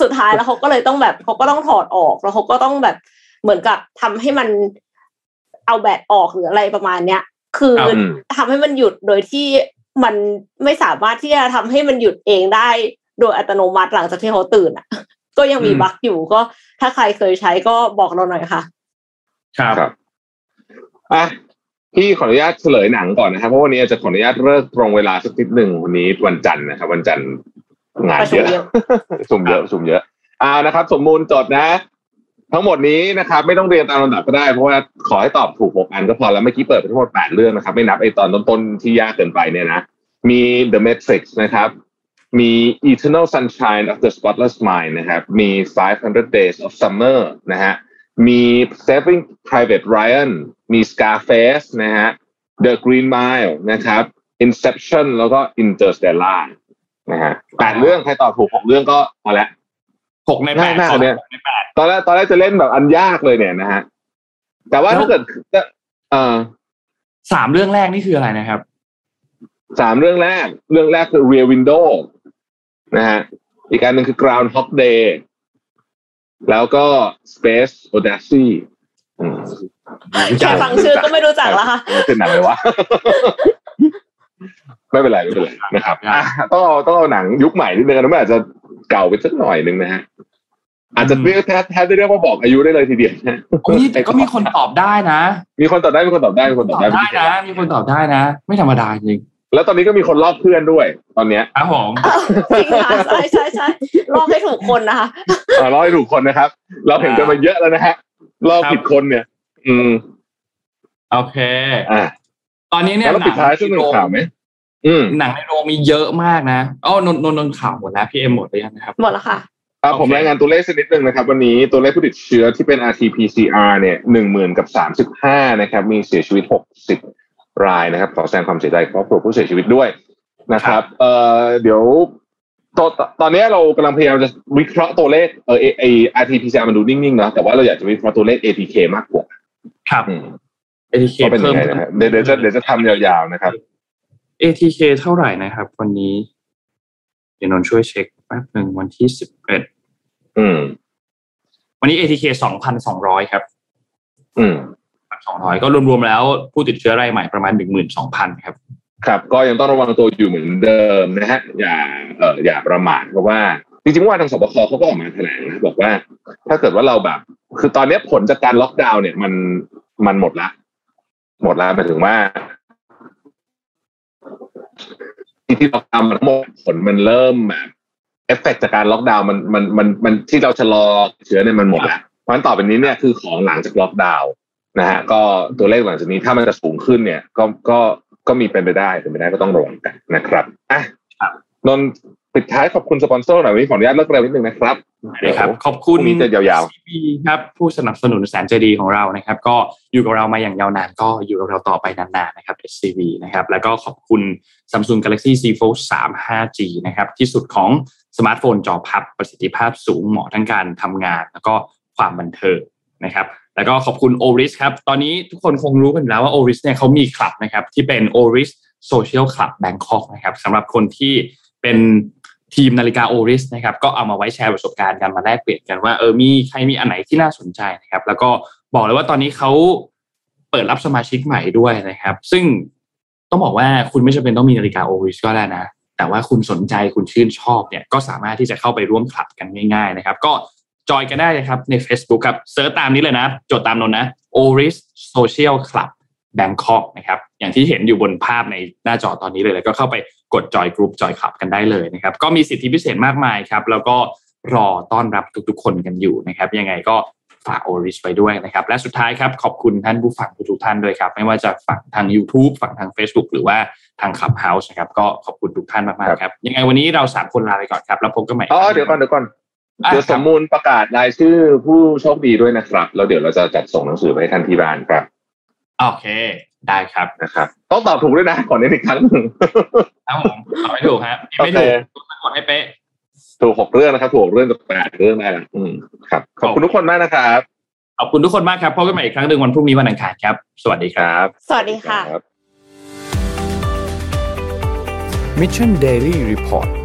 สุดท้ายแล้วเขาก็เลยต้องแบบเขาก็ต้องถอดออกแล้วเขาก็ต้องแบบเหมือนกับทำให้มันเอาแบตออกหรืออะไรประมาณเนี้ยคือครับทำให้มันหยุดโดยที่ มันไม่สามารถที่จะทำให้มันหยุดเองได้ โดยอัตโนมัติหลังจากที่เขาตื่นอะ ก็ยังมีอืมบั๊กอยู่ก็ ถ้าใครเคยใช้ก็บอกเราหน่อยค่ะครับครับอะพี่ขออนุญาตเฉลยหนังก่อนนะครับเพราะวันนี้อาจจะขออนุญาตเลิกตรงเวลาสักนิดหนึ่งวันนี้วันจันทร์นะครับ วันจันทร์งานเยอะประชุมเยอะประชุมเยอะประชุมเยอะอ่านะครับ สมมูลจดนะ ทั้งหมดนี้นะครับไม่ต้องเรียนตามลำดับก็ได้ เพราะว่าขอให้ตอบถูกหกอันก็พอแล้วเมื่อกี้เปิดไปทั้งหมดแปดเรื่องนะครับ ไม่นับไอตอนต้นๆที่ยากเกินไปเนี่ยนะ มี The Matrix นะครับ มี Eternal Sunshine of the Spotless Mind นะครับ มี 500 Days of Summer นะฮะ มี Saving Private Ryan มี Scarface นะฮะ The Green Mile นะครับ Inception แล้วก็ Interstellar นะฮะแปดเรื่องใครตอบถูกหกเรื่องก็เอาละ หกในแปดง่ายมากขอเนี่ยหกในแปดตอนแรกตอนแรกจะเล่นแบบอันยากเลยเนี่ยนะฮะแต่ว่าแล้วถ้าเกิดเอ่อสามเรื่องแรกนี่คืออะไรนะครับสามเรื่องแรก เรื่องแรกคือ Rear Window นะฮะอีกอันหนึ่งคือ Groundhog Day แล้วก็ Space Odyssey อืมแค่ฟังชื่อก็ไม่รู้จักแล้วค่ะเป็นหนังเลยวะไม่เป็นไรไม่เป็นไรนะครับอะต้องเอาต้องเอาหนังยุคใหม่นิดนึงนะมันอาจจะ เก่าไปสักหน่อยนึงนะฮะอาจจะเรียกแทบแทบจะเรียกว่าบอกอายุได้เลยทีเดียวนะโอ้ยแต่ก็มีคนตอบได้นะ มีคนตอบได้มีคนตอบได้มีคนตตออบบได้ได้นะมีคนตอบได้นะ ไม่ธรรมดาจริงแล้วตอนนี้ก็มีคนลอกเพื่อนด้วย ตอนเนี้ยครับผมจริงค่ะใช่ใช่ใช่ลอกให้ถูกคนนะคะอ่าลอกให้ถูกคนนะครับ เราเห็นกันมาเยอะแล้วนะฮะลอกผิดคนเนี่ย อืมโอเคอ่าตอนนี้เนี่ยแล้วปิดท้ายสักหนึ่งข่าวไหมอืม หนังในโรงมีเยอะมากนะอ๋อนนนนนข่าวหมดแล้วพี่เอ็มหมดไปยังนะครับหมดแล้วค่ะอ่าผมโอเครายงานตัวเลขสักนิดนึงนะครับวันนี้ตัวเลขผู้ติดเชื้อที่เป็น RT-PCR เนี่ยหนึ่งหมื่นกับสามสิบห้านะครับ มีเสียชีวิตหกสิบรายนะครับ ขอแสดงความเสียใจกับครอบครัวผู้เสียชีวิตด้วยนะครับ เอ่อเดี๋ยวตอนตอนนี้เรากำลังพยายามจะวิเคราะห์ตัวเลขเออไอ RT-PCR มันดูนิ่งๆเนาะแต่ว่าเราอยากจะวิเคราะห์ตัวเลข ATK มากกว่า ครับอืม ATK ว่าเป็นยัเพิ่งมไงนะฮะเดี๋ยวเดี๋ยวจะเดี๋ยวจะทำยาวๆนะครับ ATK เท่าไหร่นะครับ วันนี้ดี๋ยวนนท์ช่วยเช็คแป๊บหนึ่งวันที่สิบเอ็ดอืม วันนี้ ATK สองพันสองร้อยครับ อืมสองร้อยก็รวมๆแล้วผู้ติดเชื้อรายใหม่ประมาณหนึ่งหมื่นสองพันครับ ครับ ก็ยังต้องระวังตัวอยู่เหมือนเดิมนะฮะ อย่าเอ่ออย่าประมาทเพราะว่าจริงๆเมื่อวานทางสบคเขาก็ออกมาแถลงนะบอกว่า ถ้าเกิดว่าเราแบบ คือตอนนี้ผลจากการล็อกดาวน์เนี่ยมันมันหมดละ หมดแล้วหมายถึงว่า ที่ที่เราทำมันหมดผลมันเริ่มแบบเอฟเฟกจากการล็อกดาวน์มันมันมันมันที่เราชะลอเชื้อเนี่ยมันหมดแล้วเพราะฉะนั้นต่อไปนี้เนี่ยคือของหลังจากล็อกดาวน์นะฮะก็ตัวเลขหลังจากนี้ถ้ามันจะสูงขึ้นเนี่ย ก็ก็ก็มีเป็นไปได้เป็นไปได้ก็ต้องระวังกันนะครับอะนน ปิดท้ายขอบคุณสปอนเซอร์หน่อยวันนี้ขออนุญาตเลิกเร็วนิดนึงนะครับได้ครับ ขอบคุณพรุ่งนี้จะยาว CB ครับผู้สนับสนุนแสนใจดีของเรานะครับ ก็อยู่กับเรามาอย่างยาวนานก็อยู่กับเราต่อไปนานๆนะครับ SCB นะครับแล้วก็ขอบคุณ Samsung Galaxy Z Fold 3 5G นะครับที่สุดของสมาร์ทโฟนจอพับประสิทธิภาพสูงเหมาะทั้งการทำงาน แล้วก็ความบันเทิงนะครับแล้วก็ขอบคุณ Oris ครับตอนนี้ทุกคนคงรู้กันอยู่แล้วว่า Oris เนี่ยเขามีคลับนะครับที่เป็น Oris Social Club Bangkok นะครับสำหรับคนที่เป็น ทีมนาฬิกา Oris นะครับก็เอามาไว้แชร์ประสบการณ์กันมาแลกเปลี่ยนกันว่าเออมีใครมีอันไหนที่น่าสนใจนะครับ แล้วก็บอกเลยว่าตอนนี้เขาเปิดรับสมาชิกใหม่ด้วยนะครับ ซึ่งต้องบอกว่าคุณไม่จำเป็นต้องมีนาฬิกา Oris ก็ได้นะแต่ว่าคุณสนใจคุณชื่นชอบเนี่ยก็สามารถที่จะเข้าไปร่วมคลับกันง่าย ๆ นะครับ ก็จอยกันได้นะครับใน Facebook ครับ search ตามนี้เลยนะ จดตามนนนะ Oris Social Club Bangkok นะครับอย่างที่เห็นอยู่บนภาพในหน้าจอตอนนี้เลยแล้วก็เข้าไปกด join group join club กันได้เลยนะครับก็มีสิทธิพิเศษมากมายครับแล้วก็รอต้อนรับทุกๆ คนกันอยู่นะครับยังไงก็ฝาก Oris ไว้ด้วยนะครับและสุดท้ายครับขอบคุณท่านผู้ฟังทุกๆท่านด้วยครับ ไม่ว่าจะฝั่งทาง YouTube ฝั่งทาง Facebook หรือว่าทาง Clubhouse นะครับก็ขอบคุณทุกท่านมากๆครับ ยังไงวันนี้เราสามคนลาไปก่อนครับ แล้วพบกันใหม่ๆอ๋อเดี๋ยวก่อนเดี๋ยวก่อนอะเดี๋ยวสมมูลประกาศรายชื่อผู้โชคดีด้วยนะครับ แล้วเดี๋ยวเราจะจัดส่งหนังสือไปให้ท่านที่บ้านครับ โอเค ได้ครับนะครับต้องตอบถูกด้วยนะก่อนนี้อีกครั้งหนึ่งครับผมตอบไม่ถูกครับไม่ถูกต้องกดให้เป๊ะถูกหกเรื่องนะครับถูกหกเรื่องกับแปดเรื่องได้ละอืมครับขอบคุณทุกคนมากนะครับขอบคุณทุกคนมากครับพบกันใหม่อีกครั้งหนึ่งวันพรุ่งนี้วันอังคารครับ สวัสดีครับครับสวัสดีค่ะรับ Mission Daily Report